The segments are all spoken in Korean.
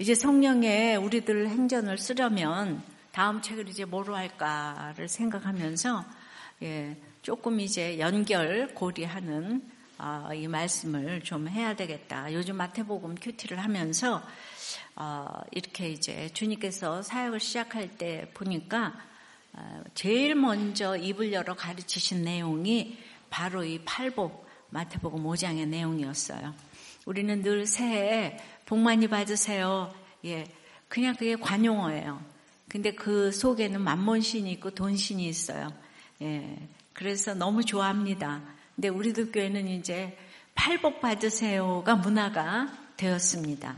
이제 성령의 우리들 행전을 쓰려면 다음 책을 이제 뭐로 할까를 생각하면서 예, 조금 이제 연결 고리하는 어, 이 말씀을 좀 해야 되겠다. 요즘 마태복음 큐티를 하면서 어, 이렇게 이제 주님께서 사역을 시작할 때 보니까 어, 제일 먼저 입을 열어 가르치신 내용이 바로 이 팔복 마태복음 5장의 내용이었어요. 우리는 늘 새해 복 많이 받으세요. 예. 그냥 그게 관용어예요. 근데 그 속에는 만몬신이 있고 돈신이 있어요. 예. 그래서 너무 좋아합니다. 근데 우리들 교회는 이제 팔복 받으세요가 문화가 되었습니다.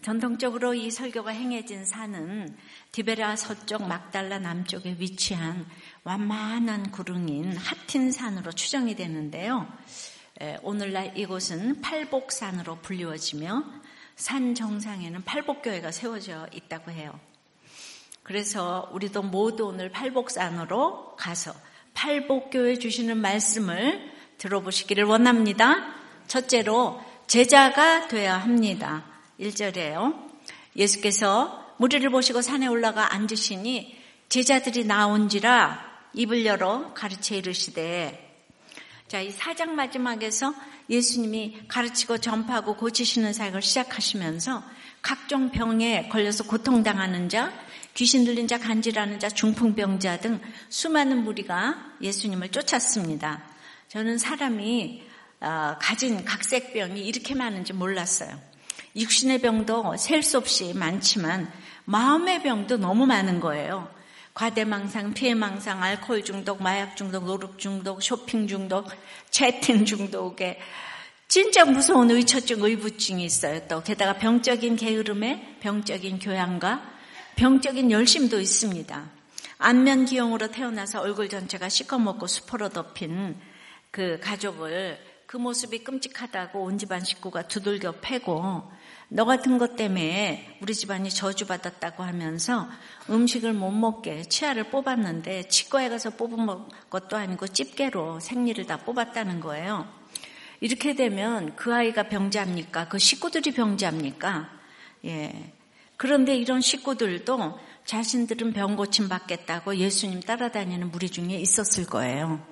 전통적으로 이 설교가 행해진 산은 디베라 서쪽 막달라 남쪽에 위치한 완만한 구릉인 하틴산으로 추정이 되는데요. 오늘날 이곳은 팔복산으로 불리워지며 산 정상에는 팔복교회가 세워져 있다고 해요. 그래서 우리도 모두 오늘 팔복산으로 가서 팔복교회 주시는 말씀을 들어보시기를 원합니다. 첫째로 제자가 되어야 합니다. 1절에요. 예수께서 무리를 보시고 산에 올라가 앉으시니 제자들이 나온지라 입을 열어 가르쳐 이르시되 자, 이 사장 마지막에서 예수님이 가르치고 전파하고 고치시는 사역을 시작하시면서 각종 병에 걸려서 고통당하는 자, 귀신 들린 자, 간질하는 자, 중풍병자 등 수많은 무리가 예수님을 쫓았습니다. 저는 사람이 어, 가진 각색병이 이렇게 많은지 몰랐어요. 육신의 병도 셀 수 없이 많지만 마음의 병도 너무 많은 거예요. 과대망상, 피해망상, 알코올 중독, 마약 중독, 노력 중독, 쇼핑 중독, 채팅 중독에 진짜 무서운 의처증, 의부증이 있어요. 또 게다가 병적인 게으름에 병적인 교양과 병적인 열심도 있습니다. 안면 기형으로 태어나서 얼굴 전체가 시커멓고 수포로 덮인 그 가족을 그 모습이 끔찍하다고 온 집안 식구가 두들겨 패고 너 같은 것 때문에 우리 집안이 저주받았다고 하면서 음식을 못 먹게 치아를 뽑았는데 치과에 가서 뽑은 것도 아니고 집게로 생리를 다 뽑았다는 거예요. 이렇게 되면 그 아이가 병자입니까? 그 식구들이 병자입니까? 예. 그런데 이런 식구들도 자신들은 병 고침 받겠다고 예수님 따라다니는 무리 중에 있었을 거예요.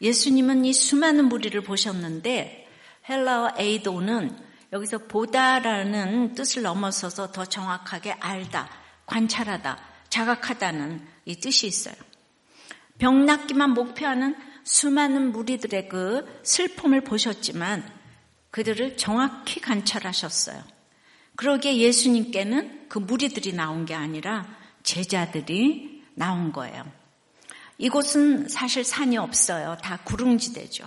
예수님은 이 수많은 무리를 보셨는데 헬라어 에이도는 여기서 보다라는 뜻을 넘어서서 더 정확하게 알다, 관찰하다, 자각하다는 이 뜻이 있어요. 병 낫기만 목표하는 수많은 무리들의 그 슬픔을 보셨지만 그들을 정확히 관찰하셨어요. 그러기에 예수님께는 그 무리들이 나온 게 아니라 제자들이 나온 거예요. 이곳은 사실 산이 없어요. 다 구릉지대죠.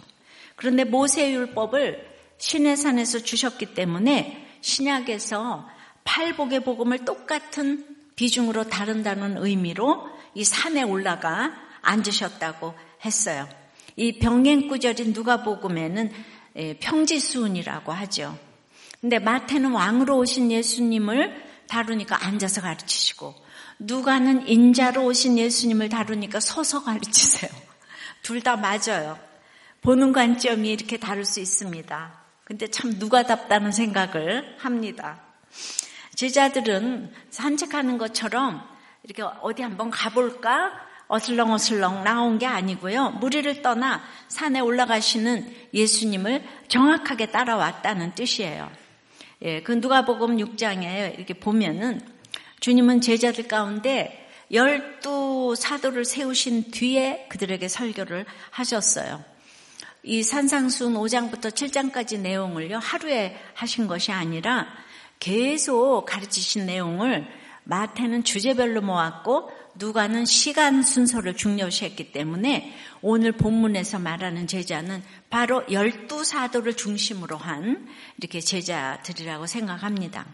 그런데 모세율법을 신해산에서 주셨기 때문에 신약에서 팔복의 복음을 똑같은 비중으로 다룬다는 의미로 이 산에 올라가 앉으셨다고 했어요. 이 병행구절인 누가복음에는 예, 평지수운이라고 하죠. 근데 마태는 왕으로 오신 예수님을 다루니까 앉아서 가르치시고 누가는 인자로 오신 예수님을 다루니까 서서 가르치세요. 둘 다 맞아요. 보는 관점이 이렇게 다를 수 있습니다. 근데 참 누가 답다는 생각을 합니다. 제자들은 산책하는 것처럼 이렇게 어디 한번 가볼까? 어슬렁어슬렁 나온 게 아니고요. 무리를 떠나 산에 올라가시는 예수님을 정확하게 따라왔다는 뜻이에요. 예, 그 누가복음 6장에 이렇게 보면은 주님은 제자들 가운데 열두 사도를 세우신 뒤에 그들에게 설교를 하셨어요. 이 산상순 5장부터 7장까지 내용을요, 하루에 하신 것이 아니라 계속 가르치신 내용을 마태는 주제별로 모았고 누가는 시간 순서를 중요시했기 때문에 오늘 본문에서 말하는 제자는 바로 열두 사도를 중심으로 한 이렇게 제자들이라고 생각합니다.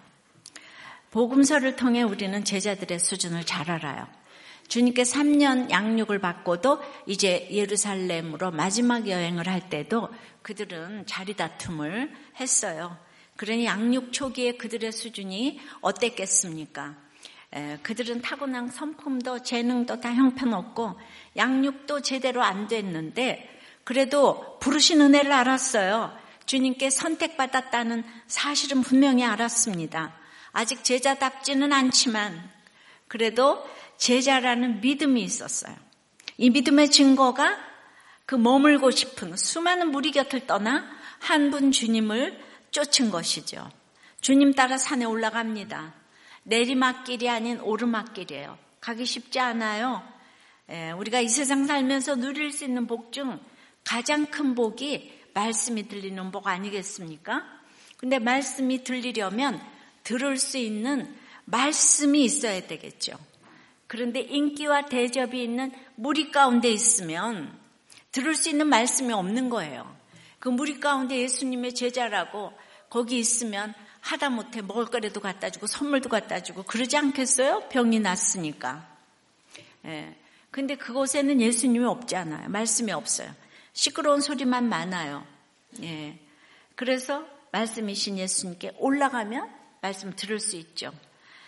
복음서를 통해 우리는 제자들의 수준을 잘 알아요. 주님께 3년 양육을 받고도 이제 예루살렘으로 마지막 여행을 할 때도 그들은 자리 다툼을 했어요. 그러니 양육 초기에 그들의 수준이 어땠겠습니까? 에, 그들은 타고난 성품도 재능도 다 형편없고 양육도 제대로 안 됐는데 그래도 부르신 은혜를 알았어요. 주님께 선택받았다는 사실은 분명히 알았습니다. 아직 제자답지는 않지만 그래도 제자라는 믿음이 있었어요. 이 믿음의 증거가 그 머물고 싶은 수많은 무리 곁을 떠나 한 분 주님을 쫓은 것이죠. 주님 따라 산에 올라갑니다. 내리막길이 아닌 오르막길이에요. 가기 쉽지 않아요. 예, 우리가 이 세상 살면서 누릴 수 있는 복 중 가장 큰 복이 말씀이 들리는 복 아니겠습니까? 근데 말씀이 들리려면 들을 수 있는 말씀이 있어야 되겠죠. 그런데 인기와 대접이 있는 무리 가운데 있으면 들을 수 있는 말씀이 없는 거예요. 그 무리 가운데 예수님의 제자라고 거기 있으면 하다못해 먹을 거라도 갖다 주고 선물도 갖다 주고 그러지 않겠어요? 병이 났으니까. 예. 근데 그곳에는 예수님이 없지 않아요. 말씀이 없어요. 시끄러운 소리만 많아요. 예. 그래서 말씀이신 예수님께 올라가면 말씀 들을 수 있죠.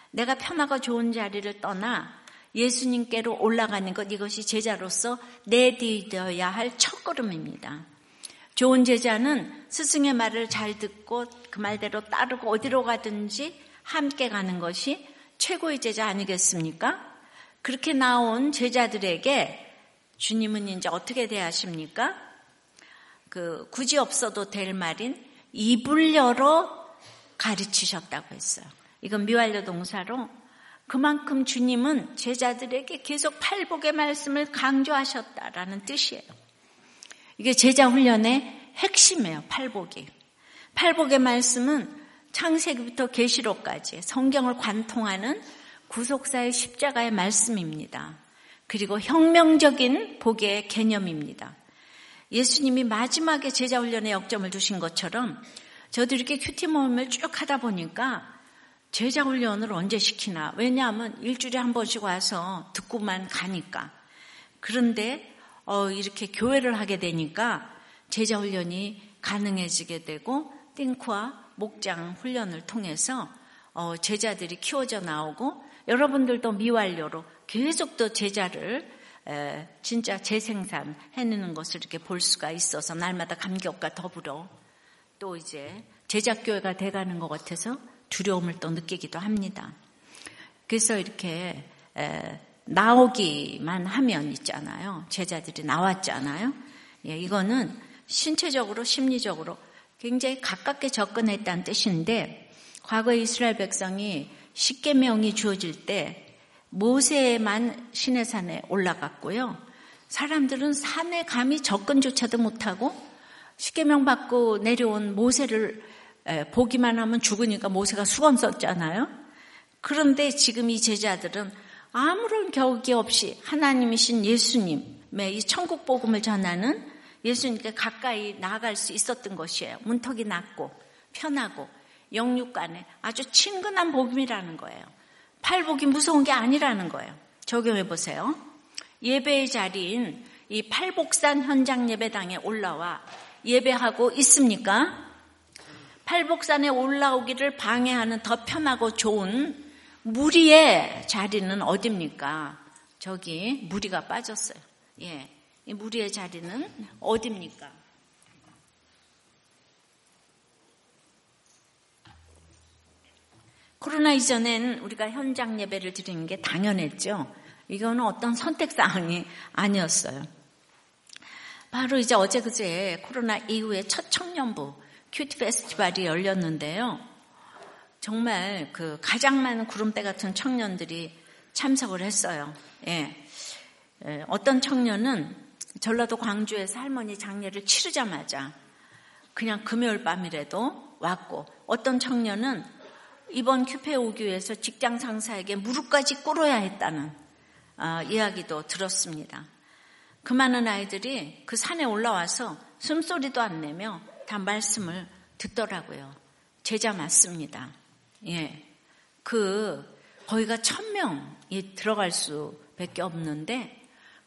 내가 편하고 좋은 자리를 떠나 예수님께로 올라가는 것 이것이 제자로서 내디뎌야 할 첫걸음입니다. 좋은 제자는 스승의 말을 잘 듣고 그 말대로 따르고 어디로 가든지 함께 가는 것이 최고의 제자 아니겠습니까? 그렇게 나온 제자들에게 주님은 이제 어떻게 대하십니까? 그 굳이 없어도 될 말인 입을 열어 가르치셨다고 했어요. 이건 미완료 동사로 그만큼 주님은 제자들에게 계속 팔복의 말씀을 강조하셨다라는 뜻이에요. 이게 제자 훈련의 핵심이에요. 팔복이. 팔복의 말씀은 창세기부터 계시록까지 성경을 관통하는 구속사의 십자가의 말씀입니다. 그리고 혁명적인 복의 개념입니다. 예수님이 마지막에 제자 훈련에 역점을 두신 것처럼 저도 이렇게 큐티 모임을 쭉 하다 보니까 제자 훈련을 언제 시키나. 왜냐하면 일주일에 한 번씩 와서 듣고만 가니까. 그런데 어, 이렇게 교회를 하게 되니까 제자 훈련이 가능해지게 되고 띵크와 목장 훈련을 통해서 어, 제자들이 키워져 나오고 여러분들도 미완료로 계속 또 제자를 에, 진짜 재생산 해내는 것을 이렇게 볼 수가 있어서 날마다 감격과 더불어 또 이제 제자교회가 돼가는 것 같아서 두려움을 또 느끼기도 합니다. 그래서 이렇게 에, 나오기만 하면 있잖아요. 제자들이 나왔잖아요. 예, 이거는 신체적으로 심리적으로 굉장히 가깝게 접근했다는 뜻인데 과거 이스라엘 백성이 십계명이 주어질 때 모세만 신의 산에 올라갔고요. 사람들은 산에 감히 접근조차도 못하고 십계명 받고 내려온 모세를 보기만 하면 죽으니까 모세가 수건 썼잖아요. 그런데 지금 이 제자들은 아무런 격이 없이 하나님이신 예수님의 이 천국 복음을 전하는 예수님께 가까이 나아갈 수 있었던 것이에요. 문턱이 낮고 편하고 영육간에 아주 친근한 복음이라는 거예요. 팔복이 무서운 게 아니라는 거예요. 적용해 보세요. 예배의 자리인 이 팔복산 현장 예배당에 올라와 예배하고 있습니까? 팔복산에 올라오기를 방해하는 더 편하고 좋은 무리의 자리는 어딥니까? 저기 무리가 빠졌어요. 예. 이 무리의 자리는 어딥니까? 코로나 이전엔 우리가 현장 예배를 드리는 게 당연했죠. 이거는 어떤 선택사항이 아니었어요. 바로 이제 어제 그제 코로나 이후에 첫 청년부 큐티 페스티벌이 열렸는데요. 정말 그 가장 많은 구름대 같은 청년들이 참석을 했어요. 예. 예. 어떤 청년은 전라도 광주에서 할머니 장례를 치르자마자 그냥 금요일 밤이라도 왔고 어떤 청년은 이번 큐페 오기 위해서 직장 상사에게 무릎까지 꿇어야 했다는 어, 이야기도 들었습니다. 그 많은 아이들이 그 산에 올라와서 숨소리도 안 내며 다 말씀을 듣더라고요. 제자 맞습니다. 예. 그, 거기가 천 명이 들어갈 수밖에 없는데,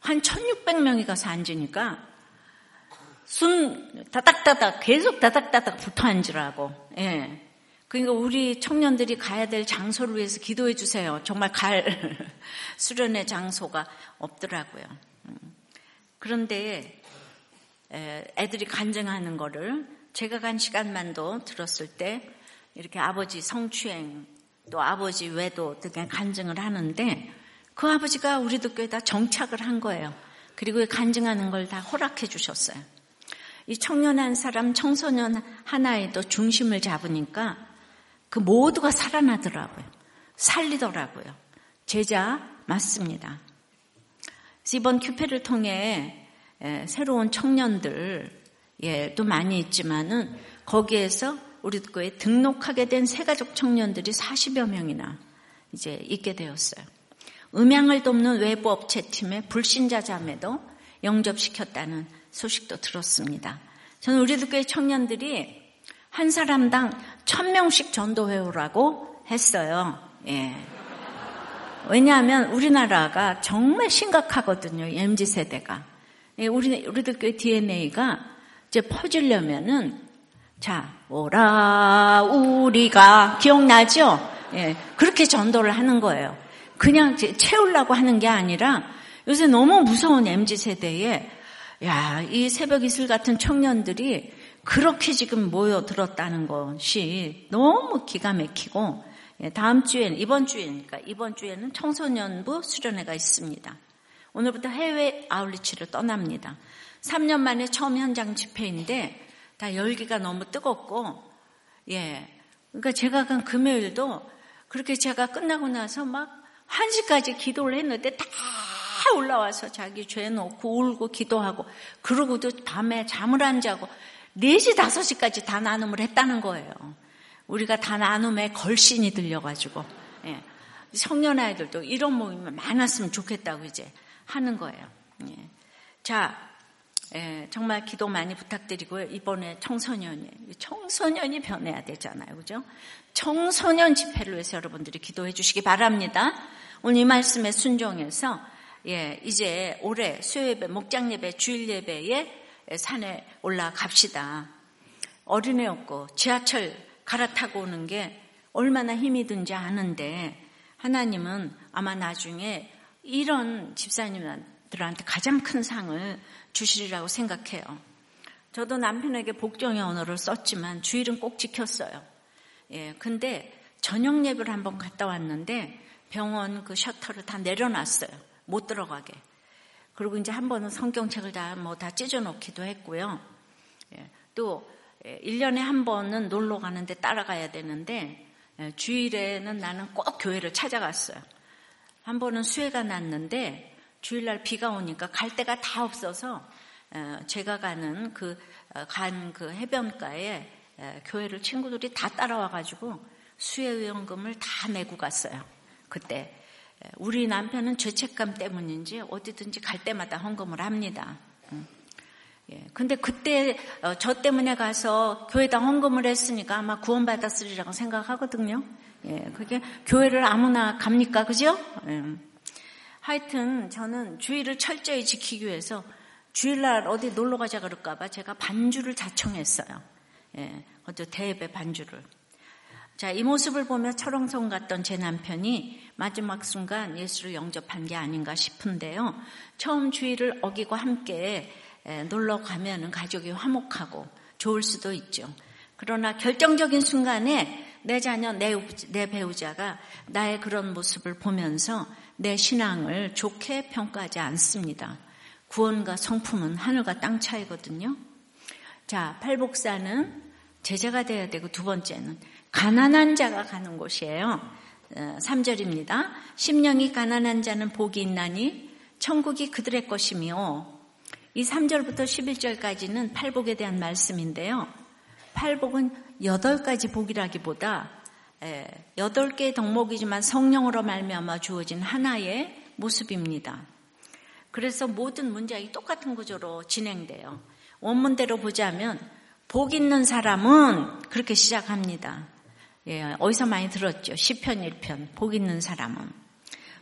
한 1600명이 가서 앉으니까, 숨 다닥다닥, 계속 다닥다닥 붙어 앉으라고, 예. 그러니까 우리 청년들이 가야 될 장소를 위해서 기도해 주세요. 정말 갈 수련의 장소가 없더라고요. 음. 그런데 애들이 간증하는 거를 제가 간 시간만도 들었을 때 이렇게 아버지 성추행 또 아버지 외도 등에 간증을 하는데 그 아버지가 우리도 교회에다 정착을 한 거예요. 그리고 간증하는 걸 다 허락해 주셨어요. 이 청년 한 사람, 청소년 하나에도 중심을 잡으니까 그 모두가 살아나더라고요. 살리더라고요. 제자 맞습니다. 이번 큐페를 통해 새로운 청년들 예, 또 많이 있지만은 거기에서 우리 교회에 등록하게 된 새가족 청년들이 40여 명이나 이제 있게 되었어요. 음향을 돕는 외부 업체 팀의 불신자 자매도 영접시켰다는 소식도 들었습니다. 저는 우리들 교회 청년들이 한 사람당 천 명씩 전도회오라고 했어요. 예. 왜냐하면 우리나라가 정말 심각하거든요. MZ 세대가. 예, 우리 우리들 교회 DNA가 이제 퍼지려면은 자 오라 우리가 기억나죠? 예, 그렇게 전도를 하는 거예요. 그냥 채우려고 하는 게 아니라 요새 너무 무서운 MZ 세대에 야, 이 새벽 이슬 같은 청년들이 그렇게 지금 모여들었다는 것이 너무 기가 막히고 예, 다음 주엔 이번 주에니까 이번 주에는 청소년부 수련회가 있습니다. 오늘부터 해외 아울리치를 떠납니다. 3년 만에 처음 현장 집회인데 다 열기가 너무 뜨겁고 예. 그러니까 제가 간 금요일도 그렇게 제가 끝나고 나서 막 1시까지 기도를 했는데 다 올라와서 자기 죄 놓고 울고 기도하고 그러고도 밤에 잠을 안 자고 4시, 5시까지 다 나눔을 했다는 거예요. 우리가 다 나눔에 걸신이 들려가지고 예. 청년 아이들도 이런 모임이 많았으면 좋겠다고 이제 하는 거예요. 예. 자, 예, 정말 기도 많이 부탁드리고요. 이번에 청소년이 청소년이 변해야 되잖아요, 그죠? 청소년 집회를 위해서 여러분들이 기도해 주시기 바랍니다. 오늘 이 말씀에 순종해서 예, 이제 올해 수요예배, 목장 예배, 주일 예배에 산에 올라갑시다. 어린애 없고 지하철 갈아타고 오는 게 얼마나 힘이 든지 아는데 하나님은 아마 나중에 이런 집사님들한테 가장 큰 상을 주시리라고 생각해요. 저도 남편에게 복종의 언어를 썼지만 주일은 꼭 지켰어요. 예, 근데 저녁 예배를 한번 갔다 왔는데 병원 그 셔터를 다 내려놨어요. 못 들어가게. 그리고 이제 한 번은 성경책을 다 뭐다 뭐 찢어놓기도 했고요. 예, 또 1년에 예, 한 번은 놀러 가는데 따라가야 되는데 예, 주일에는 나는 꼭 교회를 찾아갔어요. 한 번은 수해가 났는데 주일날 비가 오니까 갈 데가 다 없어서 제가 가는 그 간그 어, 그 해변가에 교회를 친구들이 다 따라와가지고 수해의원금을 다 내고 갔어요. 그때 우리 남편은 죄책감 때문인지 어디든지 갈 때마다 헌금을 합니다. 예. 근데 그때 어, 저 때문에 가서 교회다 헌금을 했으니까 아마 구원받았으리라고 생각하거든요. 예. 그게 교회를 아무나 갑니까? 그죠? 예. 하여튼 저는 주의를 철저히 지키기 위해서 주일날 어디 놀러 가자 그럴까봐 제가 반주를 자청했어요. 예. 어제 대예배 반주를. 자, 이 모습을 보며 철옹성 같던 제 남편이 마지막 순간 예수를 영접한 게 아닌가 싶은데요. 처음 주의를 어기고 함께 놀러 가면은 가족이 화목하고 좋을 수도 있죠. 그러나 결정적인 순간에 내 자녀, 내, 내 배우자가 나의 그런 모습을 보면서 내 신앙을 좋게 평가하지 않습니다. 구원과 성품은 하늘과 땅 차이거든요. 자, 팔복사는 제자가 돼야 되고 두 번째는 가난한 자가 가는 곳이에요. 3절입니다. 어, 심령이 가난한 자는 복이 있나니 천국이 그들의 것이며 이 3절부터 11절까지는 팔복에 대한 말씀인데요. 팔복은 8가지 복이라기보다 8개의 덕목이지만 성령으로 말미암아 주어진 하나의 모습입니다. 그래서 모든 문장이 똑같은 구조로 진행돼요. 원문대로 보자면 복 있는 사람은 그렇게 시작합니다. 예, 어디서 많이 들었죠? 시편 1편. 복 있는 사람은.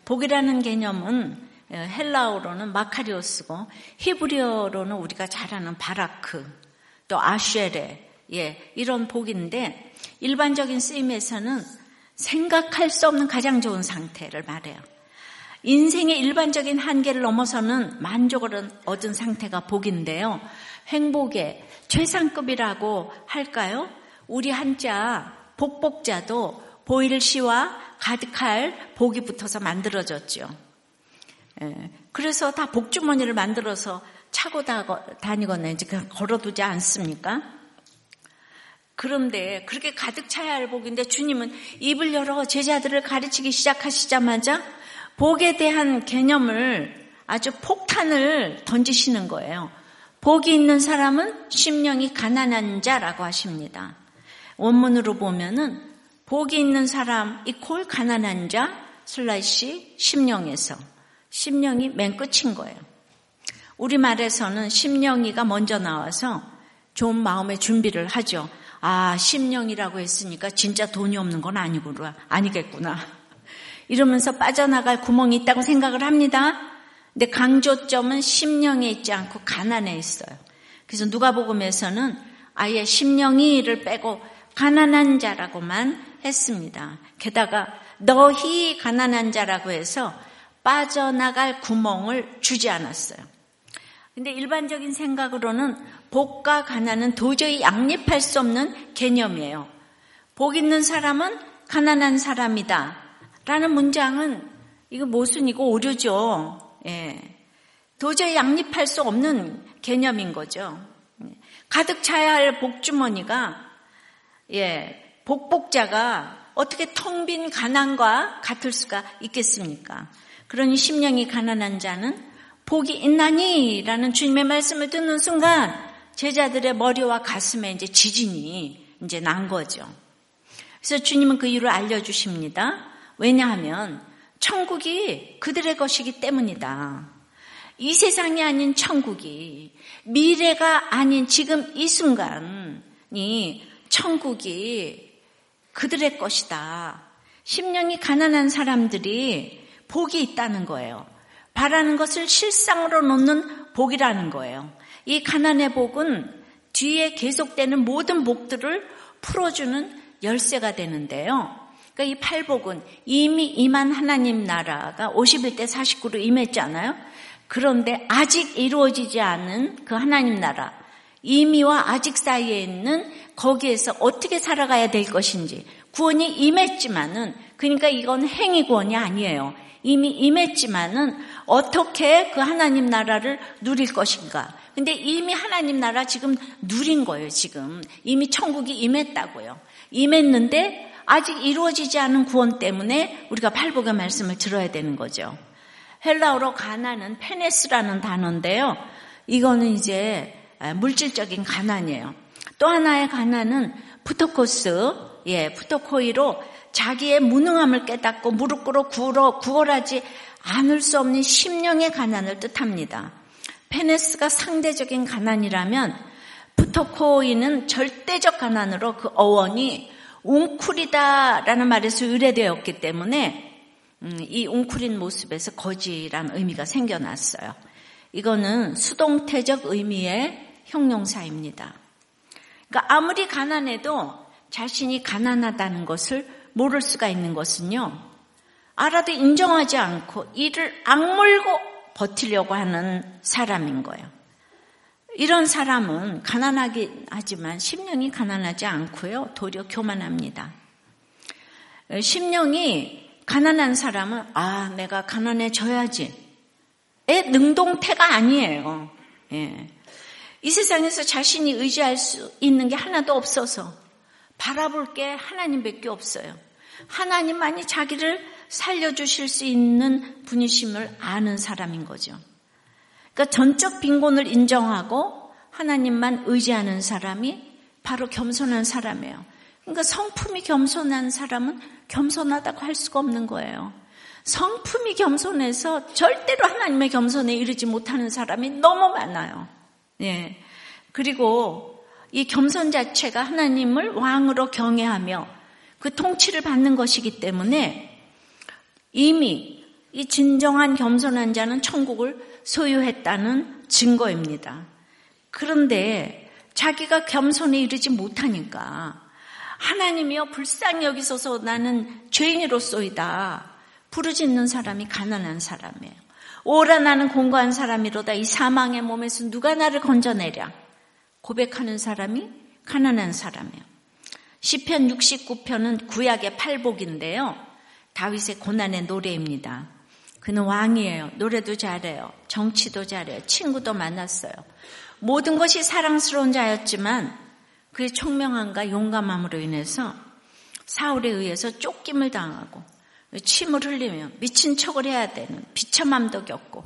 복이라는 개념은 예, 헬라어로는 마카리오스고 히브리어로는 우리가 잘 아는 바라크, 또 아쉐레, 예, 이런 복인데 일반적인 쓰임에서는 생각할 수 없는 가장 좋은 상태를 말해요. 인생의 일반적인 한계를 넘어서는 만족을 얻은 상태가 복인데요. 행복의 최상급이라고 할까요? 우리 한자 복복자도 보일 시와 가득할 복이 붙어서 만들어졌죠. 예, 그래서 다 복주머니를 만들어서 차고 다니거나 걸어두지 않습니까? 그런데 그렇게 가득 차야 할 복인데 주님은 입을 열어 제자들을 가르치기 시작하시자마자 복에 대한 개념을 아주 폭탄을 던지시는 거예요. 복이 있는 사람은 심령이 가난한 자라고 하십니다. 원문으로 보면은 복이 있는 사람 이콜 가난한 자 슬라이시 심령에서 심령이 맨 끝인 거예요. 우리말에서는 심령이가 먼저 나와서 좋은 마음의 준비를 하죠. 아, 심령이라고 했으니까 진짜 돈이 없는 건 아니구나. 아니겠구나. 이러면서 빠져나갈 구멍이 있다고 생각을 합니다. 근데 강조점은 심령에 있지 않고 가난에 있어요. 그래서 누가복음에서는 아예 심령이를 빼고 가난한 자라고만 했습니다. 게다가 너희 가난한 자라고 해서 빠져나갈 구멍을 주지 않았어요. 근데 일반적인 생각으로는 복과 가난은 도저히 양립할 수 없는 개념이에요. 복 있는 사람은 가난한 사람이다. 라는 문장은 이거 모순이고 오류죠. 예. 도저히 양립할 수 없는 개념인 거죠. 가득 차야 할 복주머니가 예, 복복자가 어떻게 텅 빈 가난과 같을 수가 있겠습니까? 그러니 심령이 가난한 자는 복이 있나니? 라는 주님의 말씀을 듣는 순간 제자들의 머리와 가슴에 이제 지진이 이제 난 거죠. 그래서 주님은 그 이유를 알려주십니다. 왜냐하면 천국이 그들의 것이기 때문이다. 이 세상이 아닌 천국이 미래가 아닌 지금 이 순간이 천국이 그들의 것이다. 심령이 가난한 사람들이 복이 있다는 거예요. 바라는 것을 실상으로 놓는 복이라는 거예요. 이 가난의 복은 뒤에 계속되는 모든 복들을 풀어주는 열쇠가 되는데요. 그러니까 이 팔복은 이미 임한 하나님 나라가 51대 49로 임했잖아요. 그런데 아직 이루어지지 않은 그 하나님 나라, 이미와 아직 사이에 있는 거기에서 어떻게 살아가야 될 것인지 구원이 임했지만은 그러니까 이건 행위 구원이 아니에요. 이미 임했지만은 어떻게 그 하나님 나라를 누릴 것인가. 근데 이미 하나님 나라 지금 누린 거예요, 지금. 이미 천국이 임했다고요. 임했는데 아직 이루어지지 않은 구원 때문에 우리가 팔복의 말씀을 들어야 되는 거죠. 헬라어로 가난은 페네스라는 단어인데요. 이거는 이제 물질적인 가난이에요. 또 하나의 가난은 푸토코스, 예, 푸토코이로 자기의 무능함을 깨닫고 무릎 꿇어 구걸하지 않을 수 없는 심령의 가난을 뜻합니다. 페네스가 상대적인 가난이라면 푸토코이는 절대적 가난으로 그 어원이 웅쿨이다라는 말에서 의뢰되었기 때문에 음, 이 웅쿨인 모습에서 거지란 의미가 생겨났어요. 이거는 수동태적 의미의 형용사입니다. 그러니까 아무리 가난해도 자신이 가난하다는 것을 모를 수가 있는 것은요. 알아도 인정하지 않고 이를 악물고 버티려고 하는 사람인 거예요. 이런 사람은 가난하긴 하지만 심령이 가난하지 않고요. 도리어 교만합니다. 심령이 가난한 사람은 아 내가 가난해져야지. 의 능동태가 아니에요. 예. 이 세상에서 자신이 의지할 수 있는 게 하나도 없어서 바라볼 게 하나님밖에 없어요. 하나님만이 자기를 살려주실 수 있는 분이심을 아는 사람인 거죠. 그러니까 전적 빈곤을 인정하고 하나님만 의지하는 사람이 바로 겸손한 사람이에요. 그러니까 성품이 겸손한 사람은 겸손하다고 할 수가 없는 거예요. 성품이 겸손해서 절대로 하나님의 겸손에 이르지 못하는 사람이 너무 많아요. 예. 그리고 이 겸손 자체가 하나님을 왕으로 경외하며 그 통치를 받는 것이기 때문에 이미 이 진정한 겸손한 자는 천국을 소유했다는 증거입니다. 그런데 자기가 겸손에 이르지 못하니까 하나님이여 불쌍히 여기소서 나는 죄인이로소이다. 부르짖는 사람이 가난한 사람이에요. 오라 나는 공고한 사람이로다. 이 사망의 몸에서 누가 나를 건져내랴. 고백하는 사람이 가난한 사람이에요. 시편 69편은 구약의 팔복인데요. 다윗의 고난의 노래입니다. 그는 왕이에요. 노래도 잘해요. 정치도 잘해요. 친구도 만났어요. 모든 것이 사랑스러운 자였지만 그의 총명함과 용감함으로 인해서 사울에 의해서 쫓김을 당하고 침을 흘리며 미친 척을 해야 되는 비참함도 겪고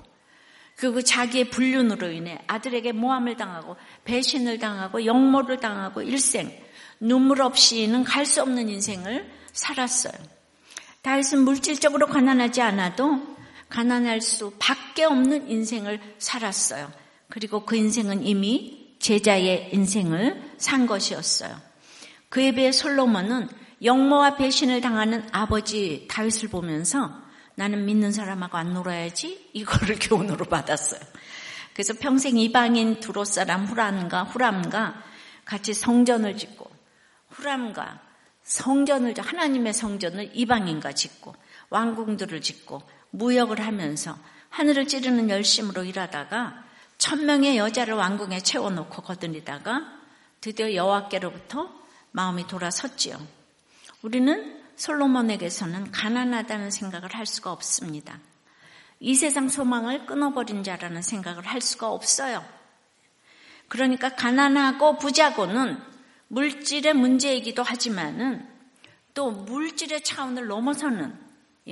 그리고 자기의 불륜으로 인해 아들에게 모함을 당하고 배신을 당하고 역모를 당하고 일생 눈물 없이는 갈 수 없는 인생을 살았어요. 다윗은 물질적으로 가난하지 않아도 가난할 수밖에 없는 인생을 살았어요. 그리고 그 인생은 이미 제자의 인생을 산 것이었어요. 그에 비해 솔로몬은 영모와 배신을 당하는 아버지 다윗을 보면서 나는 믿는 사람하고 안 놀아야지 이거를 교훈으로 받았어요. 그래서 평생 이방인 두로 사람 후람과 후람과 같이 성전을 짓고 후람과 성전을 하나님의 성전을 이방인과 짓고 왕궁들을 짓고 무역을 하면서 하늘을 찌르는 열심으로 일하다가 천 명의 여자를 왕궁에 채워놓고 거들리다가 드디어 여호와께로부터 마음이 돌아섰지요. 우리는 솔로몬에게서는 가난하다는 생각을 할 수가 없습니다. 이 세상 소망을 끊어버린 자라는 생각을 할 수가 없어요. 그러니까 가난하고 부자고는 물질의 문제이기도 하지만은 또 물질의 차원을 넘어서는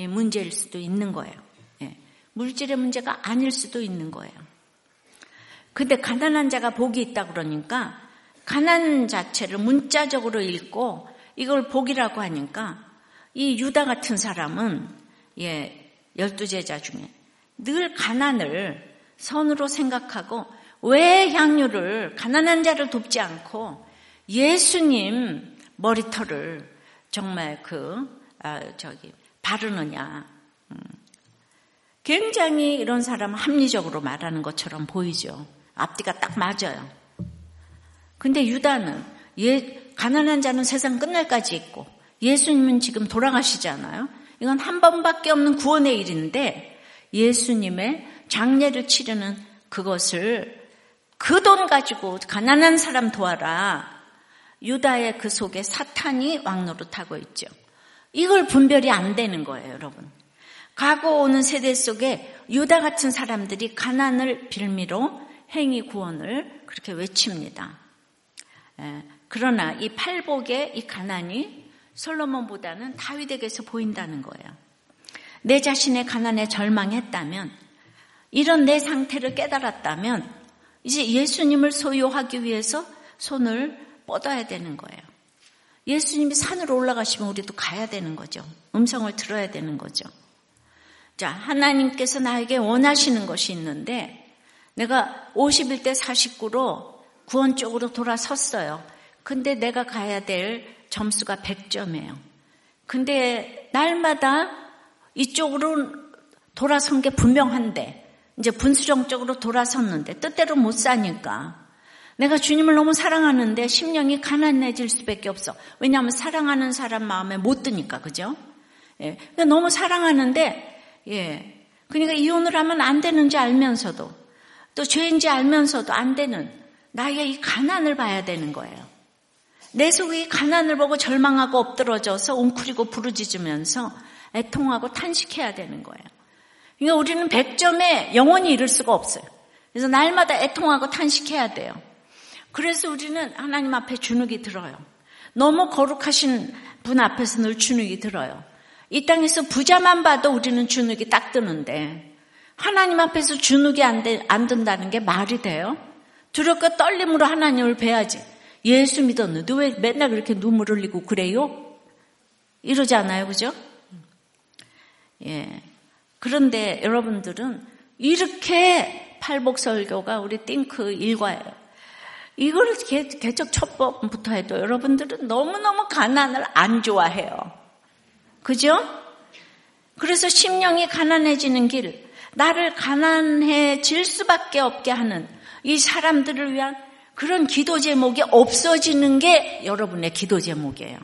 문제일 수도 있는 거예요. 예. 물질의 문제가 아닐 수도 있는 거예요. 근데 가난한 자가 복이 있다 그러니까 가난 자체를 문자적으로 읽고 이걸 복이라고 하니까 이 유다 같은 사람은 예, 열두 제자 중에 늘 가난을 선으로 생각하고 왜 향유를 가난한 자를 돕지 않고 예수님 머리털을 정말 그 아, 저기 바르느냐. 음. 굉장히 이런 사람은 합리적으로 말하는 것처럼 보이죠. 앞뒤가 딱 맞아요. 근데 유다는 예, 가난한 자는 세상 끝날까지 있고 예수님은 지금 돌아가시잖아요. 이건 한 번밖에 없는 구원의 일인데 예수님의 장례를 치르는 그것을 그 돈 가지고 가난한 사람 도와라. 유다의 그 속에 사탄이 왕노릇하고 있죠. 이걸 분별이 안 되는 거예요, 여러분. 가고 오는 세대 속에 유다 같은 사람들이 가난을 빌미로 행위 구원을 그렇게 외칩니다. 예, 그러나 이 팔복의 이 가난이 솔로몬보다는 다윗에게서 보인다는 거예요. 내 자신의 가난에 절망했다면, 이런 내 상태를 깨달았다면, 이제 예수님을 소유하기 위해서 손을 뻗어야 되는 거예요. 예수님이 산으로 올라가시면 우리도 가야 되는 거죠. 음성을 들어야 되는 거죠. 자, 하나님께서 나에게 원하시는 것이 있는데 내가 51대 49로 구원 쪽으로 돌아섰어요. 근데 내가 가야 될 점수가 100점이에요. 근데 날마다 이쪽으로 돌아선 게 분명한데 이제 분수령적으로 돌아섰는데 뜻대로 못 사니까 내가 주님을 너무 사랑하는데 심령이 가난해질 수밖에 없어. 왜냐하면 사랑하는 사람 마음에 못 드니까, 그죠? 예. 그러니까 너무 사랑하는데, 예. 그러니까 이혼을 하면 안 되는지 알면서도, 또 죄인지 알면서도 안 되는 나의 이 가난을 봐야 되는 거예요. 내 속에 이 가난을 보고 절망하고 엎드러져서 웅크리고 부르짖으면서 애통하고 탄식해야 되는 거예요. 그러니까 우리는 100점에 영원히 이룰 수가 없어요. 그래서 날마다 애통하고 탄식해야 돼요. 그래서 우리는 하나님 앞에 주눅이 들어요. 너무 거룩하신 분 앞에서 늘 주눅이 들어요. 이 땅에서 부자만 봐도 우리는 주눅이 딱 드는데 하나님 앞에서 주눅이 안, 되, 안 든다는 게 말이 돼요? 두렵고 떨림으로 하나님을 뵈야지. 예수 믿었는데 왜 맨날 그렇게 눈물 흘리고 그래요? 이러지 않아요, 그죠? 예. 그런데 여러분들은 이렇게 팔복설교가 우리 띵크 일과예요. 이걸 개척 첫번부터 해도 여러분들은 너무너무 가난을 안 좋아해요. 그죠? 그래서 심령이 가난해지는 길, 나를 가난해질 수밖에 없게 하는 이 사람들을 위한 그런 기도 제목이 없어지는 게 여러분의 기도 제목이에요.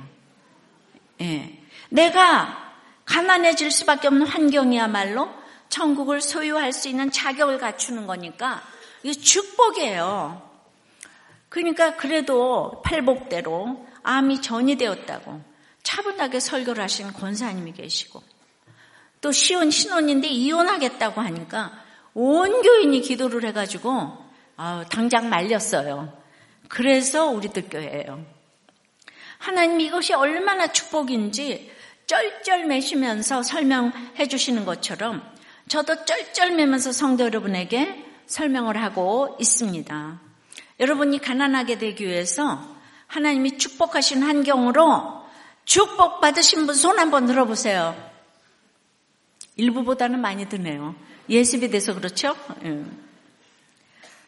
예. 내가 가난해질 수밖에 없는 환경이야말로 천국을 소유할 수 있는 자격을 갖추는 거니까 이게 축복이에요. 그러니까 그래도 팔복대로 암이 전이 되었다고 차분하게 설교를 하신 권사님이 계시고 또 시온 신혼인데 이혼하겠다고 하니까 온 교인이 기도를 해가지고 아, 당장 말렸어요. 그래서 우리들 교회예요. 하나님 이것이 얼마나 축복인지 쩔쩔매시면서 설명해 주시는 것처럼 저도 쩔쩔매면서 성도 여러분에게 설명을 하고 있습니다. 여러분이 가난하게 되기 위해서 하나님이 축복하신 환경으로 축복받으신 분 손 한번 들어보세요. 일부보다는 많이 드네요. 예습이 돼서 그렇죠? 예.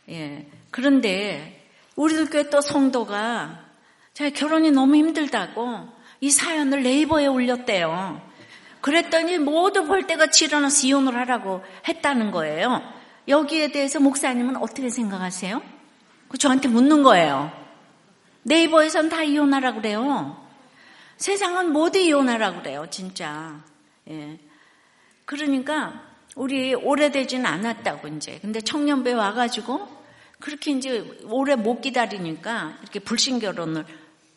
예. 그런데 우리들 교회 또 성도가 제가 결혼이 너무 힘들다고 이 사연을 네이버에 올렸대요. 그랬더니 모두 볼 때가 일어나서 이혼을 하라고 했다는 거예요. 여기에 대해서 목사님은 어떻게 생각하세요? 저한테 묻는 거예요. 네이버에선 다 이혼하라 그래요. 세상은 모두 이혼하라 그래요, 진짜. 예. 그러니까 우리 오래되지는 않았다고 이제. 근데 청년배 와가지고 그렇게 이제 오래 못 기다리니까 이렇게 불신 결혼을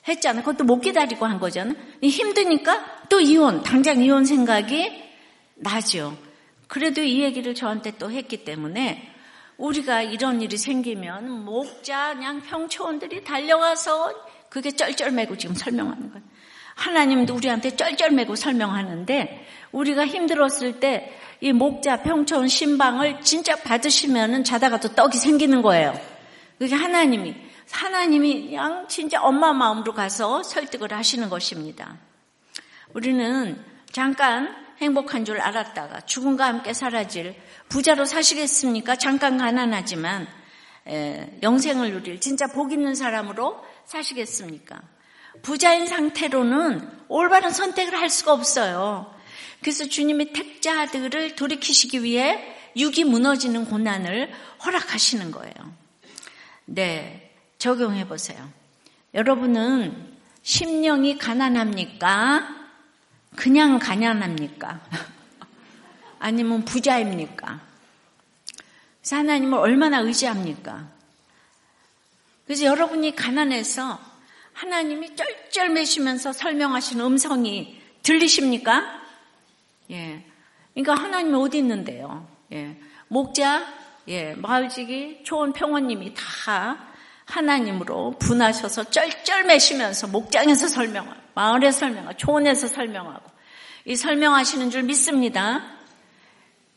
했잖아. 그것도 못 기다리고 한 거잖아. 힘드니까 또 이혼, 당장 이혼 생각이 나죠. 그래도 이 얘기를 저한테 또 했기 때문에 우리가 이런 일이 생기면 목자, 그냥 평초원들이 달려가서 그게 쩔쩔매고 지금 설명하는 거예요. 하나님도 우리한테 쩔쩔매고 설명하는데 우리가 힘들었을 때 이 목자, 평초원, 신방을 진짜 받으시면은 자다가 또 떡이 생기는 거예요. 그게 하나님이 하나님이 그냥 진짜 엄마 마음으로 가서 설득을 하시는 것입니다. 우리는 잠깐 행복한 줄 알았다가 죽음과 함께 사라질 부자로 사시겠습니까? 잠깐 가난하지만 에, 영생을 누릴 진짜 복 있는 사람으로 사시겠습니까? 부자인 상태로는 올바른 선택을 할 수가 없어요. 그래서 주님이 택자들을 돌이키시기 위해 육이 무너지는 고난을 허락하시는 거예요. 네, 적용해 보세요. 여러분은 심령이 가난합니까? 그냥 가난합니까? 아니면 부자입니까? 하나님을 얼마나 의지합니까? 그래서 여러분이 가난해서 하나님이 쩔쩔매시면서 설명하신 음성이 들리십니까? 예. 그러니까 하나님이 어디 있는데요? 예. 목자, 예. 마을지기, 초원 평원님이 다 하나님으로 분하셔서 쩔쩔매시면서 목장에서 설명하고 마을에서 설명하고 초원에서 설명하고 이 설명하시는 줄 믿습니다.